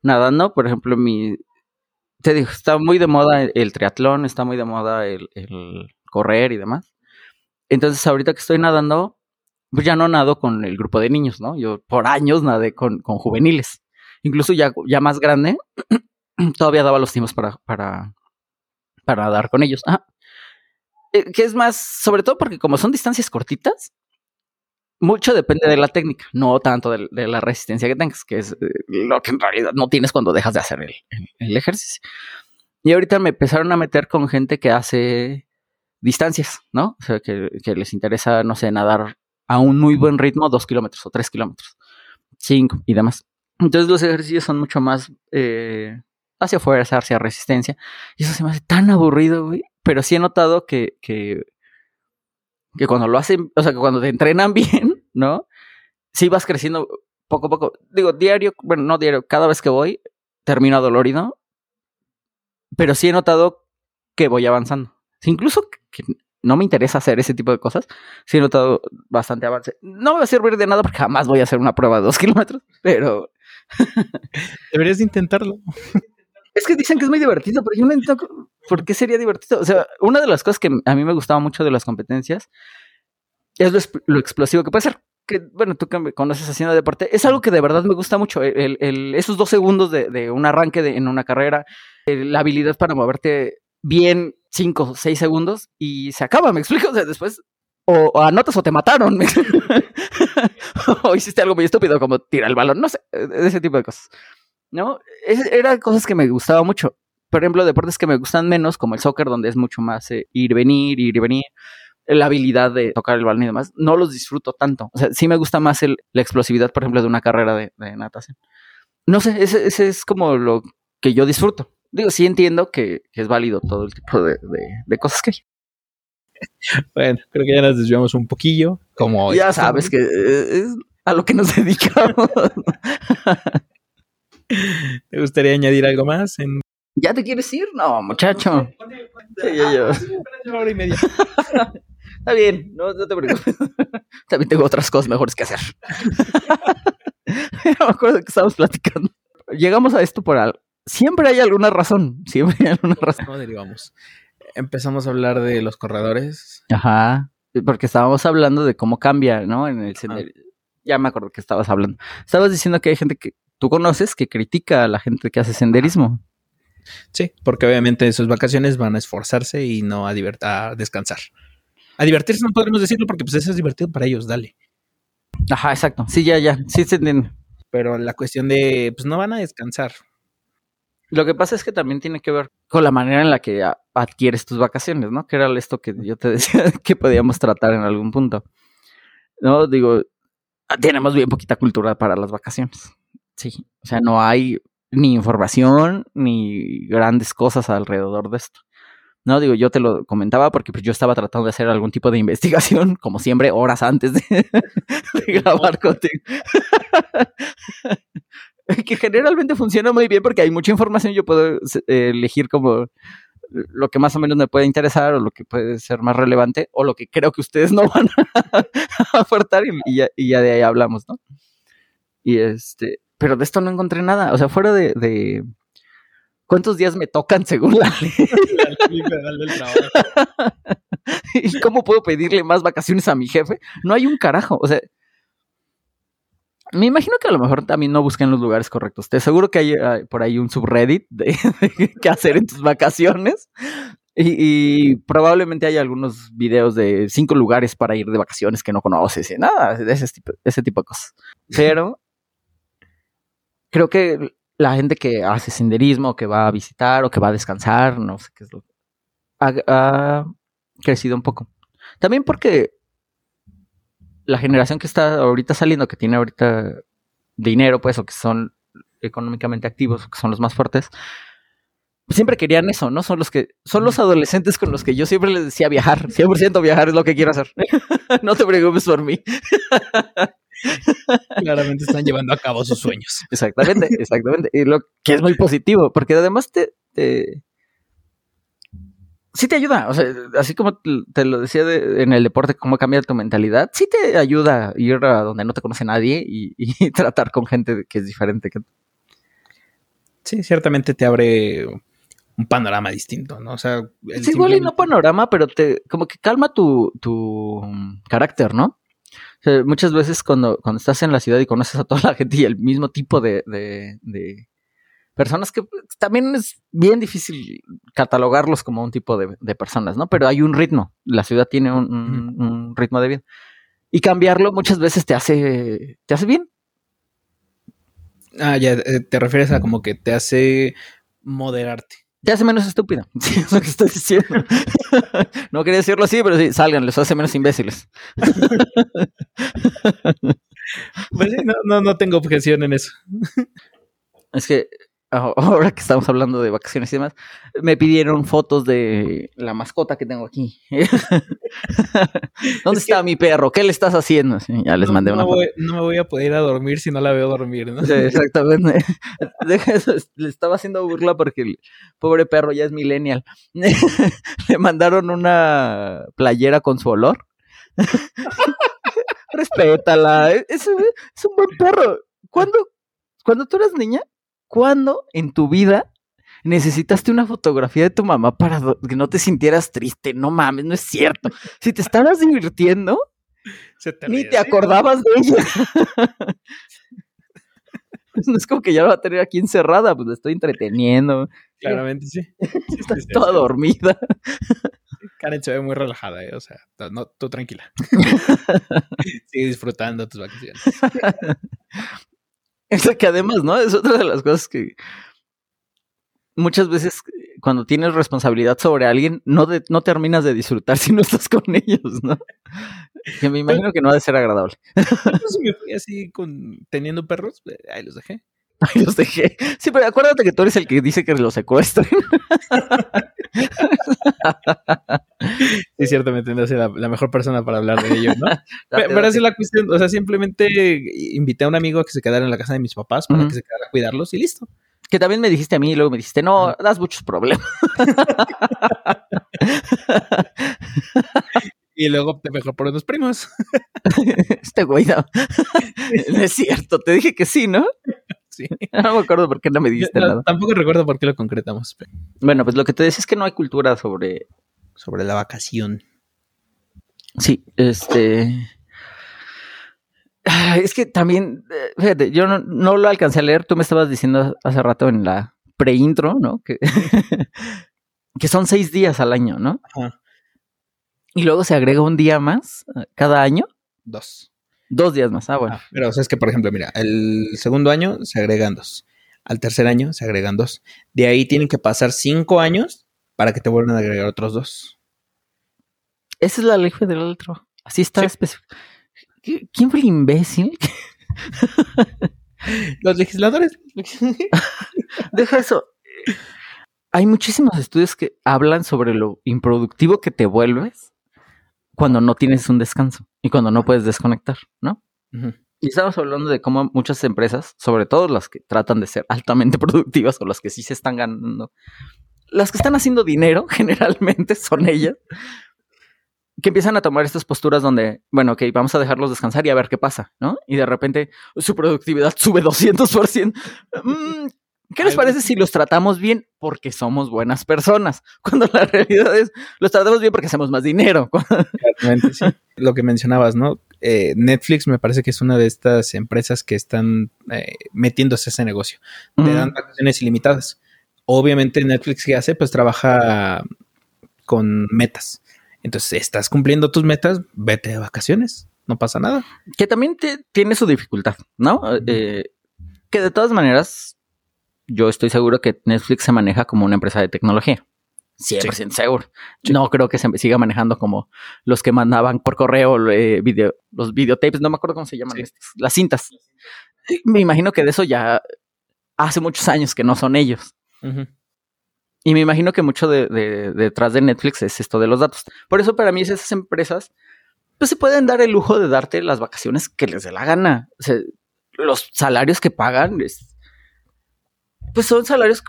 nadando, por ejemplo, mi. Te digo, está muy de moda el, triatlón, está muy de moda el, el correr y demás. Entonces, ahorita que estoy nadando, pues ya no nado con el grupo de niños, ¿no? Yo por años nadé con, con juveniles. Incluso ya, ya más grande, [CLEARS THROAT] todavía daba los tiempos para, para, para nadar con ellos. Eh, que es más, sobre todo porque como son distancias cortitas, mucho depende de la técnica, no tanto de, la resistencia que tengas, que es eh, lo que en realidad no tienes cuando dejas de hacer el, el ejercicio. Y ahorita me empezaron a meter con gente que hace distancias, ¿no? O sea, que, les interesa, no sé, nadar a un muy buen ritmo, dos kilómetros o tres kilómetros, cinco y demás. Entonces los ejercicios son mucho más eh, hacia fuerza, hacia resistencia. Y eso se me hace tan aburrido, güey. Pero sí he notado que, que, que cuando lo hacen, o sea, que cuando te entrenan [LAUGHS] bien, ¿no? Sí vas creciendo poco a poco. Digo, diario, bueno, no diario, cada vez que voy, termino dolorido. Pero sí he notado que voy avanzando. Incluso que no me interesa hacer ese tipo de cosas, sí he notado bastante avance. No me va a servir de nada porque jamás voy a hacer una prueba de dos [LAUGHS] kilómetros, pero... [LAUGHS] Deberías intentarlo. Es que dicen que es muy divertido, pero yo no entiendo por qué sería divertido. O sea, una de las cosas que a mí me gustaba mucho de las competencias es lo, explosivo que puede ser. Que, bueno, tú que me conoces haciendo deporte, es algo que de verdad me gusta mucho. El, esos dos segundos de, un arranque en una carrera, la habilidad para moverte bien 5 o 6 segundos y se acaba, ¿me explico? O sea, después o, anotas o te mataron. [LAUGHS] o hiciste algo muy estúpido como tirar el balón, no sé, ese tipo de cosas. ¿No? eran cosas que me gustaba mucho. Por ejemplo, deportes que me gustan menos, como el soccer, donde es mucho más eh, ir, venir, ir y venir, la habilidad de tocar el balón y demás, no los disfruto tanto. O sea, sí me gusta más el, la explosividad, por ejemplo, de una carrera de, natación. No sé, ese es como lo que yo disfruto. Digo, sí entiendo que, es válido todo el tipo de, cosas que hay. Bueno, creo que ya nos desviamos un poquillo. Como ya sabes que es a lo que nos [LAUGHS] dedicamos. ¿Te gustaría añadir algo más? ¿Ya te quieres ir? No, muchacho. Sí, yo, yo. hora y media. [LAUGHS] Está bien, no, no te preocupes. [LAUGHS] También tengo otras cosas mejores que hacer. me acuerdo que estábamos platicando. Llegamos a esto por algo siempre hay alguna razón, [LAUGHS] siempre hay alguna razón. ¿Cómo derivamos? Empezamos a hablar de los corredores. Ajá, porque estábamos hablando de cómo cambia, ¿no? En el senderismo. Ya me acuerdo que estabas hablando. Estabas diciendo que hay gente que tú conoces que critica a la gente que hace senderismo. Sí, porque obviamente en sus vacaciones van a esforzarse y no a, a descansar. A divertirse no podemos decirlo porque pues eso es divertido para ellos, dale. Ajá, exacto. Sí, ya, ya. Sí se entiende. Pero la cuestión de, pues no van a descansar. Lo que pasa es que también tiene que ver con la manera en la que adquieres tus vacaciones, ¿no? Que era esto que yo te [LAUGHS] decía que podíamos tratar en algún punto. No, digo, tenemos bien poquita cultura para las vacaciones. Sí, o sea, no hay ni información ni grandes cosas alrededor de esto. No, digo, yo te lo comentaba porque pues, yo estaba tratando de hacer algún tipo de investigación, [LAUGHS] como siempre, horas antes de, [LAUGHS] grabar contigo. [LAUGHS] que generalmente funciona muy bien porque hay mucha información, yo puedo elegir como lo que más o menos me puede interesar o lo que puede ser más relevante o lo que creo que ustedes no [LAUGHS] van a aportar y, ya, y ya de ahí hablamos, ¿no? Y este, pero de esto no encontré nada, o sea, fuera de, de ¿cuántos días me tocan según la ley? [LAUGHS] ¿Y cómo puedo pedirle más vacaciones a mi jefe? No hay un carajo, o sea, me imagino que a lo mejor también no busquen los lugares correctos. Te seguro que hay, por ahí un subreddit de, [LAUGHS] qué hacer en tus vacaciones. Y, probablemente hay algunos videos de cinco lugares para ir de vacaciones que no conoces y nada, de ese tipo, ese tipo de cosas. Pero [LAUGHS] creo que la gente que hace senderismo, que va a visitar o que va a descansar, no sé qué es lo que ha crecido un poco. También porque la generación que está ahorita saliendo, que tiene ahorita dinero, pues, o que son económicamente activos, o que son los más fuertes, siempre querían eso, ¿no? Son los que, son los adolescentes con los que yo siempre les decía viajar, 100% viajar es lo que quiero hacer. [LAUGHS] no te preocupes por mí. [LAUGHS] Claramente están llevando a cabo sus sueños. Exactamente, exactamente. Y lo que es muy positivo, porque además te, sí te ayuda, o sea, así como te lo decía en el deporte, cómo cambia tu mentalidad, sí te ayuda a ir a donde no te conoce nadie y, [LAUGHS] tratar con gente que es diferente que Sí, ciertamente te abre un panorama distinto, ¿no? O sea, es igual y no panorama, pero te como que calma tu, tu carácter, ¿no? O sea, muchas veces cuando, cuando estás en la ciudad y conoces a toda la gente y el mismo tipo de, de personas que también es bien difícil catalogarlos como un tipo de, personas, ¿no? Pero hay un ritmo, la ciudad tiene un, ritmo de vida. Y cambiarlo muchas veces te hace, te hace bien. Ah, ya, eh, te refieres a como que te hace moderarte. Te hace menos estúpida. [LAUGHS] es lo que estoy diciendo. [LAUGHS] no quería decirlo así, pero sí, salgan, les hace menos imbéciles. [LAUGHS] pues sí, no, no, no tengo objeción en eso. es que [LAUGHS] ahora que estamos hablando de vacaciones y demás, me pidieron fotos de la mascota que tengo aquí. [LAUGHS] ¿Dónde está mi perro? ¿Qué le estás haciendo? ya les mandé una foto. no me voy a poder ir a dormir si no la veo dormir, ¿no? [LAUGHS] exactamente. Le estaba haciendo burla porque el pobre perro ya es millennial. le mandaron una playera con su olor. Respétala. Es, es un buen perro. ¿Cuándo, cuando tú eras niña, ¿Cuándo en tu vida necesitaste una fotografía de tu mamá para que no te sintieras triste? No mames, no es cierto. Si te estabas divirtiendo, ni te acordabas de ella. [LAUGHS] no es como que ya la va a tener aquí encerrada, pues la estoy entreteniendo. Claramente sí. [LAUGHS] Estás toda dormida. Karen se ve muy relajada, ¿eh? o sea, no, tú tranquila. [LAUGHS] Sigue disfrutando tus vacaciones. Es que además, ¿no? Es otra de las cosas que muchas veces cuando tienes responsabilidad sobre alguien, no, no terminas de disfrutar [LAUGHS] si no estás con ellos, ¿no? Que me imagino que no ha de ser agradable. me fui así con teniendo perros, eh, ahí los dejé. [LAUGHS] Los dejé. Sí, pero acuérdate que tú eres el que dice que los secuestren. [LAUGHS] sí, ciertamente no soy la, mejor persona para hablar de ello, ¿no? [LAUGHS] pero, así la cuestión, o sea, simplemente invité a un amigo a que se quedara en la casa de mis papás para que se quedara a cuidarlos y listo. Que también me dijiste a mí y luego me dijiste, no, das muchos problemas. y luego te mejor por unos primos. este güey no. no es cierto, te dije que sí, ¿no? Sí. [LAUGHS] No me acuerdo por qué no me diste nada. Tampoco recuerdo por qué lo concretamos. Bueno, pues lo que te decía es que no hay cultura sobre... Sobre la vacación. Sí, este... Es que también, eh, fíjate, yo no, lo alcancé a leer, tú me estabas diciendo hace rato en la pre-intro, ¿no? Que, [LAUGHS] que son seis días al año, ¿no? Ajá. Y luego se agrega un día más eh, cada año. Dos. Dos días más, ah, bueno. Ah, pero o sea, es que, por ejemplo, mira, el segundo año se agregan dos. Al tercer año se agregan dos. De ahí tienen que pasar cinco años para que te vuelvan a agregar otros dos. Esa es la ley federal del trabajo. Así está específico. ¿Quién fue el imbécil? [LAUGHS] Los legisladores. [LAUGHS] Deja eso. hay muchísimos estudios que hablan sobre lo improductivo que te vuelves cuando no tienes un descanso y cuando no puedes desconectar, ¿no? Y estamos hablando de cómo muchas empresas, sobre todo las que tratan de ser altamente [LAUGHS] productivas o las que sí se están ganando, las que están haciendo dinero [LAUGHS] generalmente son ellas, que empiezan a tomar estas posturas donde, bueno, ok, vamos a dejarlos descansar y a ver qué pasa, ¿no? Y de repente su productividad sube [LAUGHS] 200%. Mm, ¿Qué les parece si los tratamos bien porque somos buenas personas? [LAUGHS] Cuando la realidad es, los tratamos bien porque hacemos más dinero. [LAUGHS] sí. Lo que mencionabas, ¿no? Eh, Netflix me parece que es una de estas empresas que están eh, metiéndose a ese negocio. Te dan vacaciones ilimitadas. Obviamente Netflix, ¿qué hace? Pues trabaja con metas. Entonces, estás cumpliendo tus metas, vete de vacaciones, no pasa nada. Que también tiene su dificultad, ¿no? Eh, que de todas maneras, yo estoy seguro que Netflix se maneja como una empresa de tecnología. 100% seguro. No creo que se siga manejando como los que mandaban por correo eh, video, los videotapes, no me acuerdo cómo se llaman las cintas. Me imagino que de eso ya hace muchos años que no son ellos. Y me imagino que mucho de, detrás de Netflix es esto de los datos. Por eso para mí esas empresas pues se pueden dar el lujo de darte las vacaciones que les dé la gana. los salarios que pagan pues son salarios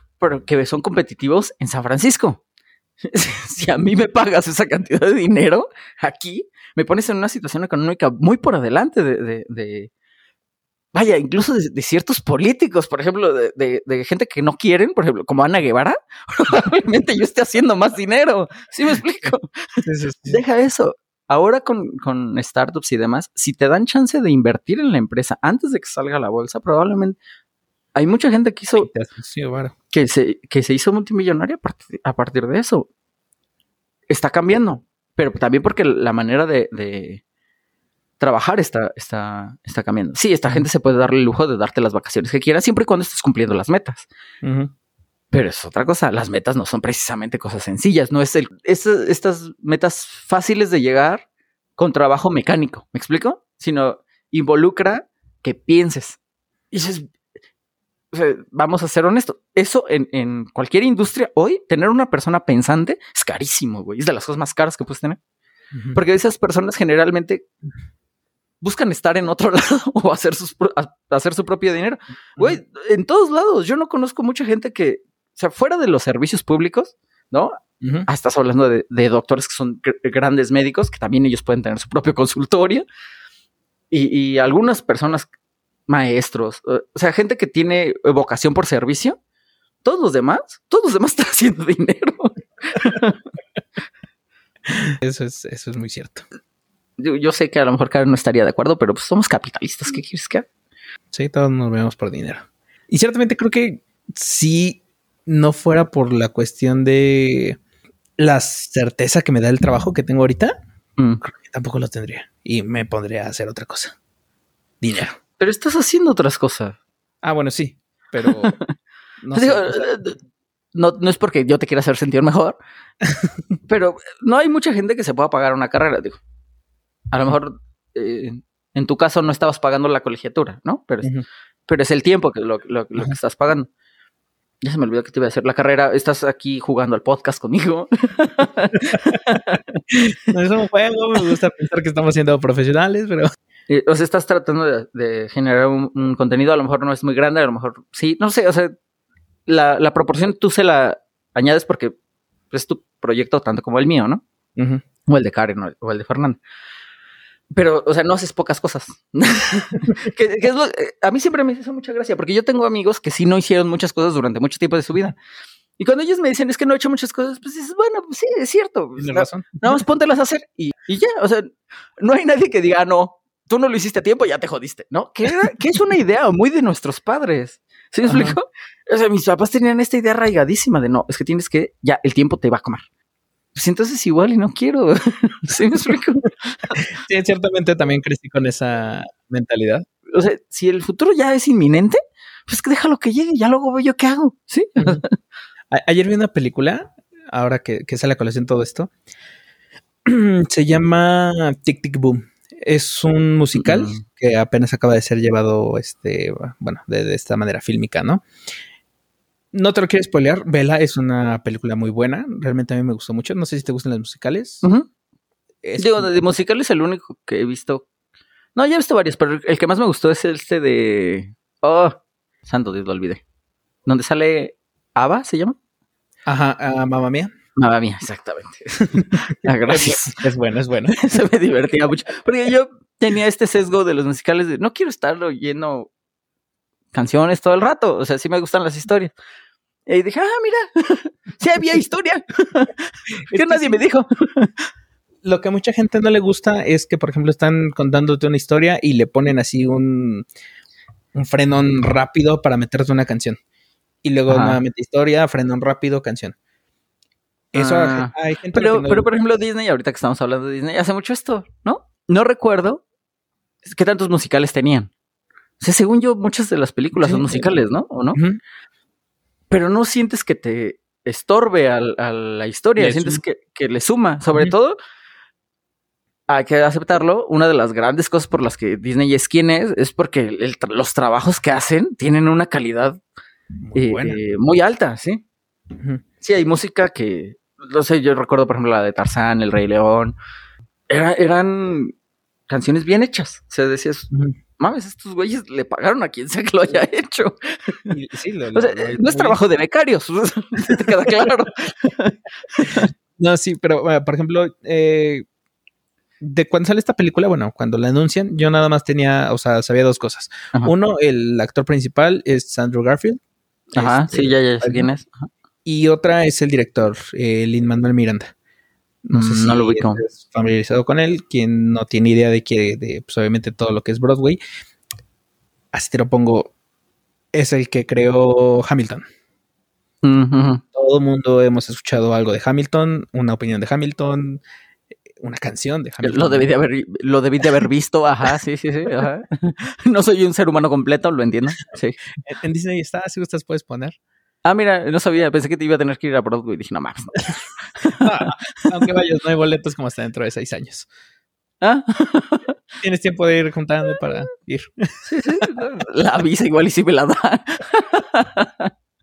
que son competitivos en San Francisco. [LAUGHS] si a mí me pagas esa cantidad de dinero aquí, me pones en una situación económica muy por adelante de, vaya, incluso de, ciertos políticos, por ejemplo, de, gente que no quieren, por ejemplo, como Ana Guevara, [LAUGHS] probablemente yo esté haciendo más dinero. ¿Sí me explico? Deja eso. Ahora con, con, startups y demás, si te dan chance de invertir en la empresa antes de que salga a la bolsa, probablemente hay mucha gente que hizo que se, que se hizo multimillonaria a partir, de eso. Está cambiando, pero también porque la manera de, trabajar está, está, está cambiando. Sí, esta gente se puede darle el lujo de darte las vacaciones que quieras siempre y cuando estés cumpliendo las metas. Pero es otra cosa. Las metas no son precisamente cosas sencillas. No es el, estas metas fáciles de llegar con trabajo mecánico. ¿Me explico? Sino involucra que pienses. Y vamos a ser honestos, eso en, cualquier industria hoy, tener una persona pensante es carísimo, güey. Es de las cosas más caras que puedes tener. Porque esas personas generalmente buscan estar en otro [LAUGHS] lado o hacer, sus, hacer su propio dinero. Güey, en todos lados. Yo no conozco mucha gente que, o sea, fuera de los servicios públicos, ¿no? Ah, estás hablando de, doctores que son grandes médicos, que también ellos pueden tener su propio consultorio. Y, y algunas personas maestros, o sea, gente que tiene vocación por servicio, todos los demás, todos los demás [LAUGHS] están haciendo dinero. Eso es, eso es muy cierto. Yo, sé que a lo mejor Karen no estaría de acuerdo, pero pues somos capitalistas, ¿qué quieres que haga? Sí, todos nos vemos por dinero. Y ciertamente creo que si no fuera por la cuestión de la certeza que me da el trabajo que tengo ahorita, mm. tampoco lo tendría. Y me pondría a hacer otra cosa. Dinero. Pero estás haciendo otras cosas. Ah, bueno, sí, pero [LAUGHS] no, no, es porque yo te quiera hacer sentir mejor, [LAUGHS] pero no hay mucha gente que se pueda pagar una carrera. Digo, a lo mejor eh, en tu caso no estabas pagando la colegiatura, ¿no? Pero, pero es el tiempo que lo, que estás pagando. Ya se me olvidó que te iba a hacer la carrera. Estás aquí jugando al podcast conmigo. [LAUGHS] no es un juego, me gusta pensar que estamos siendo profesionales, pero o sea, estás tratando de, generar un, contenido, a lo mejor no es muy grande, a lo mejor sí, no sé, o sea, la, proporción tú se la añades porque es tu proyecto tanto como el mío, ¿no? O el de Karen o el de Fernando. Pero, o sea, no haces pocas cosas. [LAUGHS] que, a mí siempre me hizo mucha gracia, porque yo tengo amigos que sí no hicieron muchas cosas durante mucho tiempo de su vida. Y cuando ellos me dicen es que no he hecho muchas cosas, pues dices, bueno, pues sí, es cierto. Tienes razón. Nada más [LAUGHS] póntelas a hacer y, y, ya. O sea, no hay nadie que diga, ah, no, tú no lo hiciste a tiempo, ya te jodiste, ¿no? Que, es una idea muy de nuestros padres. ¿Sí me explico? O sea, mis papás tenían esta idea arraigadísima de no, es que tienes que, ya, el tiempo te va a comer. Pues entonces igual y no quiero. [LAUGHS] ¿Sí me explico? sí, ciertamente también crecí con esa mentalidad. O sea, si el futuro ya es inminente, pues que déjalo que llegue, ya luego veo yo qué hago, ¿sí? Ayer vi una película, ahora que, que sale a colación todo esto, [CLEARS THROAT] se llama Tic Tic Boom. Es un musical que apenas acaba de ser llevado, este, bueno, de, esta manera fílmica, ¿no? No te lo quiero spoilear. Vela es una película muy buena. Realmente a mí me gustó mucho. No sé si te gustan las musicales. Es- Digo, de musical es el único que he visto. No, ya he visto varios, pero el que más me gustó es este de. Oh, santo Dios, lo olvidé. Donde sale Ava, ¿se llama? Ajá, ah, mamá mía. Mamá mía, exactamente. [LAUGHS] Ah, Gracias. Es bueno, es bueno. [LAUGHS] Se me divertía mucho. Porque yo tenía este sesgo de los musicales de no quiero estar oyendo canciones todo el rato. O sea, sí me gustan las historias. Y dije, ah, mira, [LAUGHS] sí había historia. que nadie me dijo. Lo que a mucha gente no le gusta es que, por ejemplo, están contándote una historia y le ponen así un, un frenón rápido para meterte una canción. Y luego Ajá. nuevamente historia, frenón rápido, canción. Eso Ah. hay gente Pero, que no- pero, por ejemplo, Disney, ahorita que estamos hablando de Disney, hace mucho esto, ¿no? No recuerdo qué tantos musicales tenían. O sea, según yo, muchas de las películas Sí, son musicales, ¿no? ¿O no? Pero no sientes que te estorbe a, la historia, Le sientes que, que le suma. Sobre todo, hay que aceptarlo, una de las grandes cosas por las que Disney es quien es, es porque el los trabajos que hacen tienen una calidad Muy eh, muy alta, ¿sí? Sí, hay música que, no sé, yo recuerdo, por ejemplo, la de Tarzán, El Rey León. Era- eran canciones bien hechas. O sea, decías, mames, estos güeyes le pagaron a quien sea que lo haya [LAUGHS] hecho. Y- sí, lo- O sea, lo- lo- no es trabajo de becarios, [LAUGHS] te queda claro. No, sí, pero bueno, por ejemplo, eh, de cuando sale esta película, bueno, cuando la anuncian, yo nada más tenía, o sea, sabía dos cosas. Ajá. Uno, el actor principal es Andrew Garfield. Ajá, Este, sí, ya, ya sé quién es. Ajá. Y otra es el director, eh, Lin Manuel Miranda. No sé Mm, si no lo ubico. estás familiarizado con él, quien no tiene idea de que, de, pues obviamente todo lo que es Broadway. Así te lo pongo, es el que creó Hamilton. Todo el mundo hemos escuchado algo de Hamilton, una opinión de Hamilton, una canción de Hamilton. Lo debí de haber, lo debí de haber visto, ajá, sí, sí, sí. Ajá. [LAUGHS] No soy un ser humano completo, lo entiendo. Sí. En, en Disney está, si gustas puedes poner. Ah, mira, no sabía, pensé que te iba a tener que ir a Broadway. Dije, no. Ah, [LAUGHS] aunque vayas, no hay boletos como hasta dentro de seis años. Ah, [LAUGHS] Tienes tiempo de ir juntando para ir. sí, sí. La visa igual y si me la da.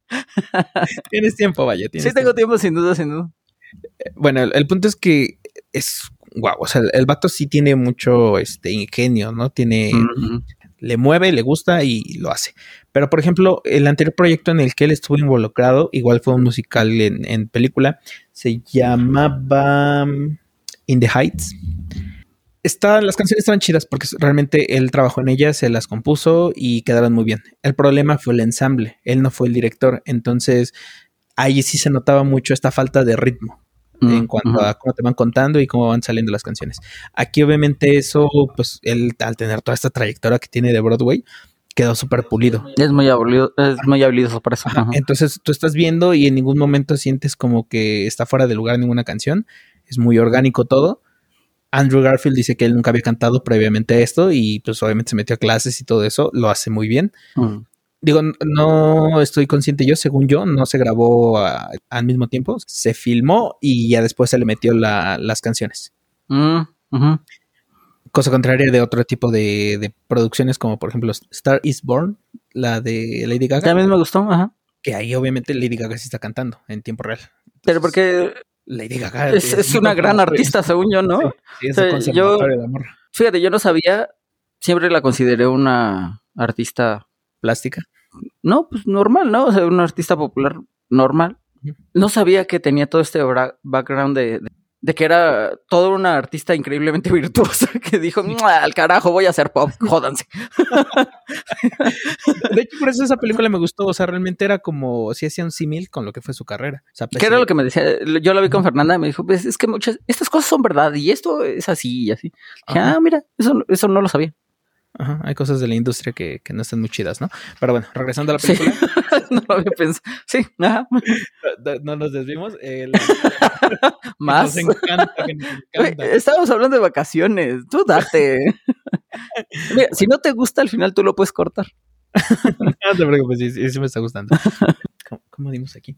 [LAUGHS] Tienes tiempo, vaya. Sí, tienes tengo tiempo, sin duda, sin duda. Bueno, el, el punto es que es guau, o sea, el, el vato sí tiene mucho este ingenio, ¿no? Tiene. Le mueve, le gusta y lo hace. Pero, por ejemplo, el anterior proyecto en el que él estuvo involucrado, igual fue un musical en, película, se llamaba um, In the Heights. Está, las canciones estaban chidas porque realmente él trabajó en ellas, se las compuso y quedaron muy bien. El problema fue el ensamble, él no fue el director, entonces ahí sí se notaba mucho esta falta de ritmo en cuanto a cómo te van contando y cómo van saliendo las canciones. Aquí obviamente eso, pues él al tener toda esta trayectoria que tiene de Broadway, quedó súper pulido. Es muy habilidoso, es muy habilidoso para eso. Ajá. Entonces tú estás viendo y en ningún momento sientes como que está fuera de lugar ninguna canción. Es muy orgánico todo. Andrew Garfield dice que él nunca había cantado previamente esto y pues obviamente se metió a clases y todo eso. Lo hace muy bien. Mm. Digo, no estoy consciente yo, según yo, no se grabó a- al mismo tiempo. Se filmó y ya después se le metió la- las canciones. Mm. Cosa contraria de otro tipo de, de producciones como por ejemplo Star is Born, la de Lady Gaga. También me gustó, ajá. que ahí obviamente Lady Gaga sí está cantando en tiempo real. Pero porque Lady Gaga es, es una gran artista, según yo, ¿no? Sí, es O sea, conservatorio de amor Fíjate, yo no sabía, siempre la consideré una artista, plástica. no, pues normal, ¿no? O sea, una artista popular normal. No sabía que tenía todo este background de, de, de que era toda una artista increíblemente [LAUGHS] virtuosa que dijo, "Mua, al carajo, voy a hacer pop, jódanse. [LAUGHS] De hecho, por eso esa película me gustó. O sea, realmente era como si hacía un símil con lo que fue su carrera. O sea, ¿Qué era lo que me decía? Yo la vi con Fernanda y me dijo, pues es que muchas, estas cosas son verdad y esto es así y así. Dije, ah, mira, eso, eso no lo sabía. Ajá, hay cosas de la industria que, que no están muy chidas, ¿no? Pero bueno, regresando a la Sí. película, [LAUGHS] no lo había pensado. Sí, ajá. no- no nos desvimos. [LAUGHS] Más. Nos encanta, que nos encanta. Estábamos hablando de vacaciones. Tú date. [LAUGHS] Mira, si no te gusta, al final tú lo puedes cortar. No te preocupes, sí, sí, sí me está gustando. ¿Cómo, cómo dimos aquí?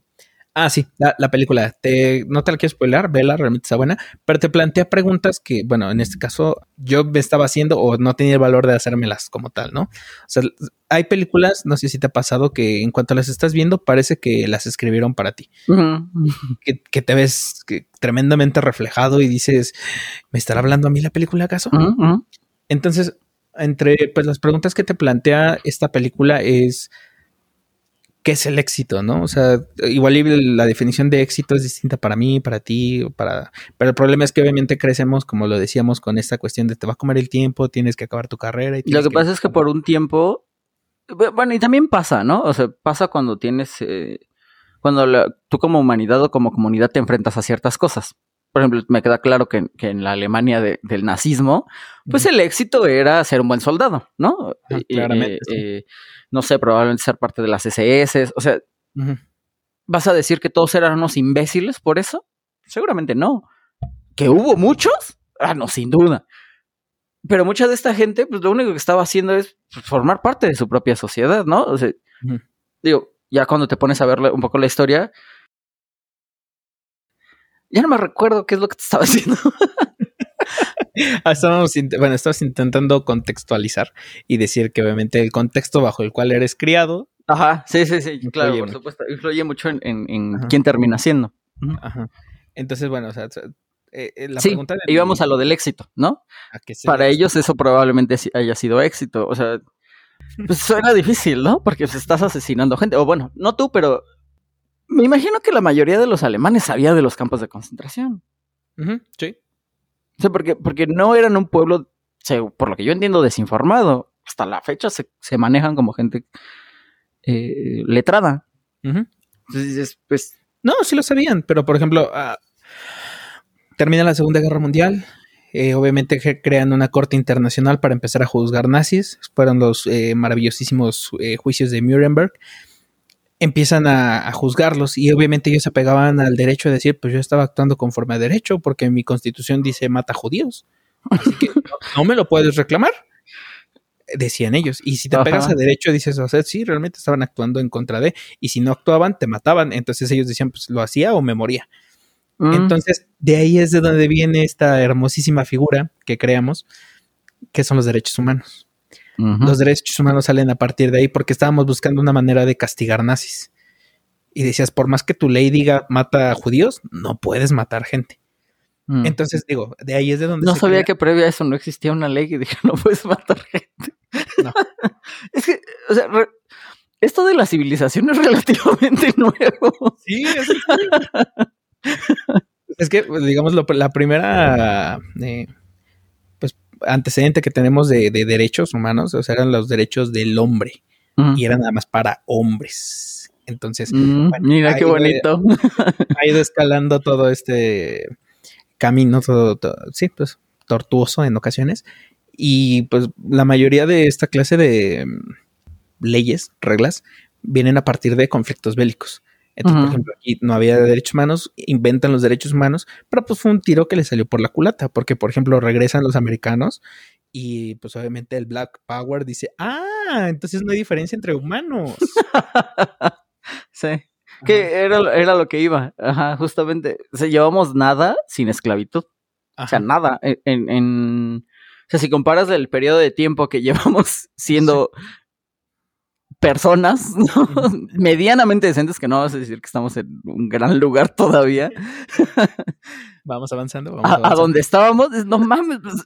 Ah, sí, la, la película. Te, no te la quiero spoiler, vela, realmente está buena, pero te plantea preguntas que, bueno, en este caso yo me estaba haciendo o no tenía el valor de hacérmelas como tal, ¿no? O sea, hay películas, no sé si te ha pasado, que en cuanto las estás viendo parece que las escribieron para ti. que, que, te ves tremendamente reflejado y dices, ¿me estará hablando a mí la película acaso? Entonces, entre pues, las preguntas que te plantea esta película es qué es el éxito, ¿no? O sea, igual la definición de éxito es distinta para mí, para ti, para... Pero el problema es que obviamente crecemos, como lo decíamos, con esta cuestión de te va a comer el tiempo, tienes que acabar tu carrera. Y lo que, pasa es que por un tiempo, bueno, y también pasa, ¿no? O sea, pasa cuando tienes, eh, cuando tú como humanidad o como comunidad te enfrentas a ciertas cosas. Por ejemplo, me queda claro que, en la Alemania del nazismo, pues el éxito era ser un buen soldado, ¿no? claramente. Eh, no sé, probablemente ser parte de las SS, o sea, ¿vas a decir que todos eran unos imbéciles por eso? Seguramente no. ¿Que hubo muchos? Ah, no, sin duda. Pero mucha de esta gente, pues lo único que estaba haciendo es pues, formar parte de su propia sociedad, ¿no? O sea, digo, ya cuando te pones a ver un poco la historia, ya no me recuerdo qué es lo que te estaba [LAUGHS] haciendo. [LAUGHS] Ah, estábamos, bueno, estabas intentando contextualizar y decir que obviamente el contexto bajo el cual eres criado. Ajá, sí, sí, sí, claro, por supuesto. Influye mucho en, quién termina siendo. Ajá. Entonces, bueno, o sea, eh, eh, la sí, pregunta íbamos a lo del éxito, ¿no? Para ellos eso probablemente haya sido éxito. O sea, pues suena difícil, ¿no? Porque pues, estás asesinando gente. O bueno, no tú, pero me imagino que la mayoría de los alemanes sabía de los campos de concentración. sí. O sea, porque, porque no eran un pueblo, por lo que yo entiendo, desinformado. Hasta la fecha se, manejan como gente eh, letrada. Entonces pues. No, sí lo sabían, pero por ejemplo, ah, termina la Segunda Guerra Mundial. Eh, obviamente crean una corte internacional para empezar a juzgar nazis. Fueron los eh, maravillosísimos juicios de Nuremberg empiezan a, juzgarlos y obviamente ellos se apegaban al derecho de decir, pues yo estaba actuando conforme a derecho porque mi constitución dice mata judíos. Así que no, [LAUGHS] me lo puedes reclamar, decían ellos. Y si te apegas a derecho, dices, o sea, sí, realmente estaban actuando en contra de, y si no actuaban, te mataban. Entonces ellos decían, pues lo hacía o me moría. Mm. Entonces, de ahí es de donde viene esta hermosísima figura que creamos, que son los derechos humanos. Los derechos humanos salen a partir de ahí porque estábamos buscando una manera de castigar nazis. Y decías, por más que tu ley diga mata a judíos, no puedes matar gente. Mm. Entonces digo, de ahí es de donde... No sabía que previo a eso no existía una ley que dije [LAUGHS] no puedes matar gente. No. [LAUGHS] es que, o sea, esto de la civilización es [LAUGHS] relativamente nuevo. Sí, es, es que, pues, digamos, la primera... Eh, antecedente que tenemos de, derechos humanos, o sea, eran los derechos del hombre y eran nada más para hombres. Entonces, mm, mira qué bonito. ha ido escalando todo este camino, todo, sí, pues tortuoso en ocasiones. Y pues la mayoría de esta clase de mm, leyes, reglas, vienen a partir de conflictos bélicos. Entonces, por ejemplo, aquí no había derechos humanos, inventan los derechos humanos, pero pues fue un tiro que le salió por la culata, porque por ejemplo regresan los americanos y pues obviamente el Black Power dice, ah, entonces no hay diferencia entre humanos. [LAUGHS] sí. Que era, era, lo que iba, Ajá, justamente. O sea, llevamos nada sin esclavitud. O sea, nada. En, en, o sea, si comparas el periodo de tiempo que [LAUGHS] llevamos siendo personas [LAUGHS] medianamente decentes, que no vas a decir que estamos en un gran lugar todavía. [LAUGHS] Vamos avanzando. a, donde estábamos, no mames. Pues.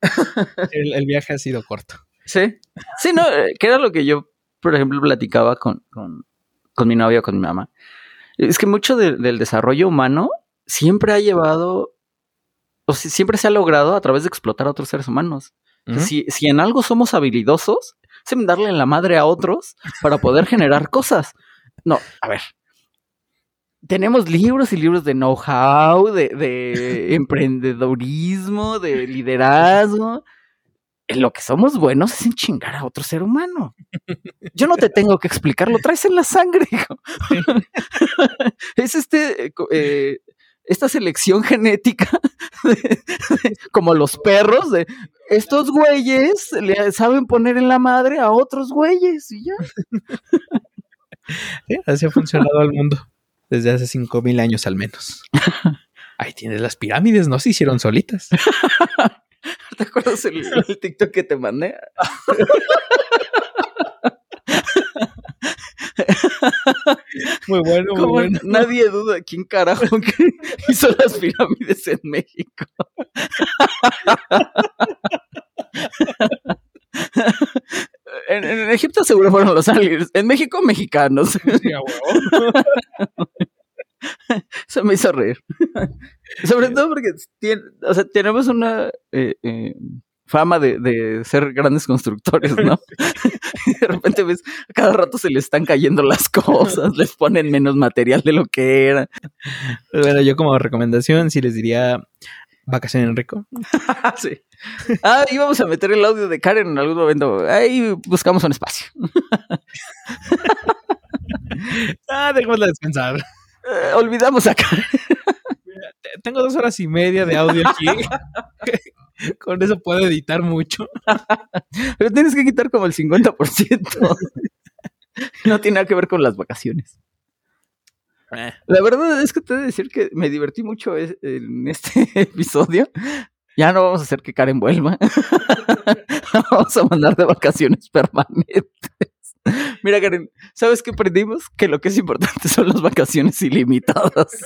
[LAUGHS] el, viaje ha sido corto. Sí, sí, no, eh, que era lo que yo, por ejemplo, platicaba con, con, con mi novia con mi mamá. Es que mucho del desarrollo humano siempre ha llevado, o siempre se ha logrado a través de explotar a otros seres humanos. si, si en algo somos habilidosos, se darle en la madre a otros para poder generar cosas. No, a ver. Tenemos libros y libros de know-how, de, de emprendedorismo, de liderazgo. Lo que somos buenos es en chingar a otro ser humano. Yo no te tengo que explicar, lo traes en la sangre, hijo. [LAUGHS] es este eh, esta selección genética, como los perros, de estos güeyes le saben poner en la madre a otros güeyes y ya. [LAUGHS] así ha funcionado el mundo desde hace cinco mil años al menos. [LAUGHS] Ahí tienes las pirámides, no se hicieron solitas. [LAUGHS] ¿Te acuerdas el, el TikTok que te mandé? [LAUGHS] Muy bueno, muy bueno. nadie duda quién carajo [LAUGHS] que hizo las pirámides en México. [LAUGHS] En, en Egipto seguro fueron los aliens. En México, mexicanos. Sí. Se me hizo reír. Sobre todo porque o sea, tenemos una eh, eh, fama de, de ser grandes constructores, ¿no? [LAUGHS] [LAUGHS] Y de repente ves, a cada rato se les están cayendo las cosas, les ponen menos material de lo que era. Bueno, yo como recomendación sí les diría vacaciones en rico. [LAUGHS] Sí. Ah, íbamos a meter el audio de Karen en algún momento. Ahí buscamos un espacio. Ah, dejémosla descansar. Eh, olvidamos a Karen. Te- Tengo dos horas y media de audio aquí. [LAUGHS] Con eso puedo editar mucho. Pero tienes que quitar como el 50%. No tiene nada que ver con las vacaciones. La verdad es que te he de decir que me divertí mucho es- en este [LAUGHS] episodio. Ya no vamos a hacer que Karen vuelva. [LAUGHS] Vamos a mandar de vacaciones permanentes. [LAUGHS] Mira, Karen, ¿sabes qué aprendimos? Que lo que es importante [LAUGHS] son las vacaciones ilimitadas. [LAUGHS]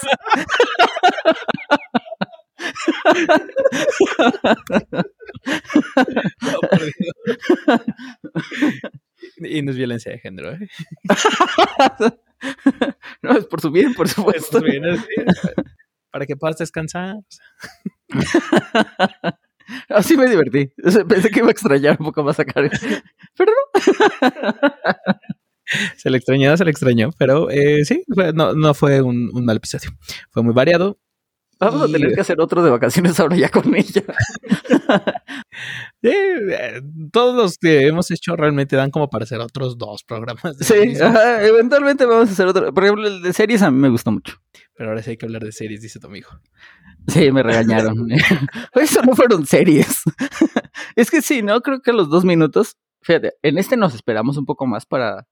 Y no es violencia de género, ¿eh? No, es por su bien, por supuesto. Pues bien, Para que puedas descansar. [LAUGHS] Así me divertí. Pensé que iba a extrañar un poco más a Karen. [LAUGHS] Pero no. Se le extrañó, se le extrañó. Pero eh, sí, no, no fue un, un mal episodio. Fue muy variado. Vamos a tener que hacer otro de vacaciones ahora ya con ella. [LAUGHS] Eh, eh, todos los que hemos hecho realmente dan como para hacer otros dos programas. Sí, ajá, eventualmente vamos a hacer otro. Por ejemplo, el de series a mí me gustó mucho. Pero ahora sí hay que hablar de series, dice tu amigo. Sí, me regañaron. [LAUGHS] Eso no fueron series. [LAUGHS] es que sí, ¿no? Creo que los dos minutos, fíjate, en este nos esperamos un poco más para,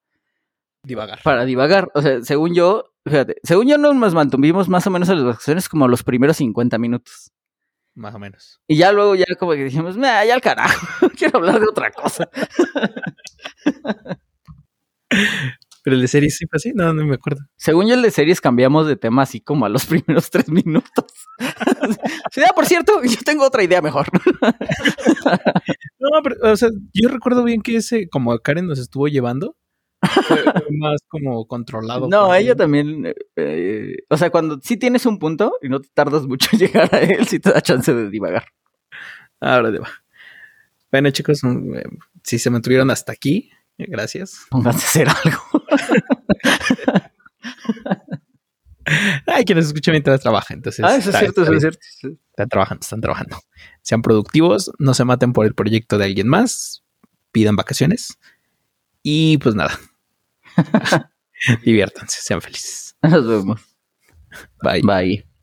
Divagar. para divagar. O sea, según yo, fíjate, según yo nos mantuvimos más o menos en las vacaciones como los primeros 50 minutos. Más o menos. Y ya luego ya como que dijimos, "Nah, ya al carajo, [LAUGHS] quiero hablar de otra cosa. Pero el de series sí fue así, no, no me acuerdo. Según yo, el de series cambiamos de tema así como a los [LAUGHS] primeros tres minutos. [LAUGHS] sí, ah, por cierto, yo tengo otra idea mejor. [LAUGHS] No, pero, o sea, yo recuerdo bien que ese, como Karen nos estuvo llevando, fue, más como controlado. No, ella él. también. eh, o sea, cuando sí tienes un punto y no te tardas mucho en llegar a él, sí te da chance de divagar. Ahora de va. Bueno, chicos, mm, eh, si se mantuvieron hasta aquí, gracias. Pónganse a hacer algo. [LAUGHS] Hay quienes escuchan mientras trabajan, entonces. ah, eso es cierto, está eso es cierto. sí. Están trabajando, están trabajando. Sean productivos, no se maten por el proyecto de alguien más, pidan vacaciones y pues nada. [LAUGHS] [LAUGHS] Diviértanse, sean felices. Nos vemos. Bye. Bye.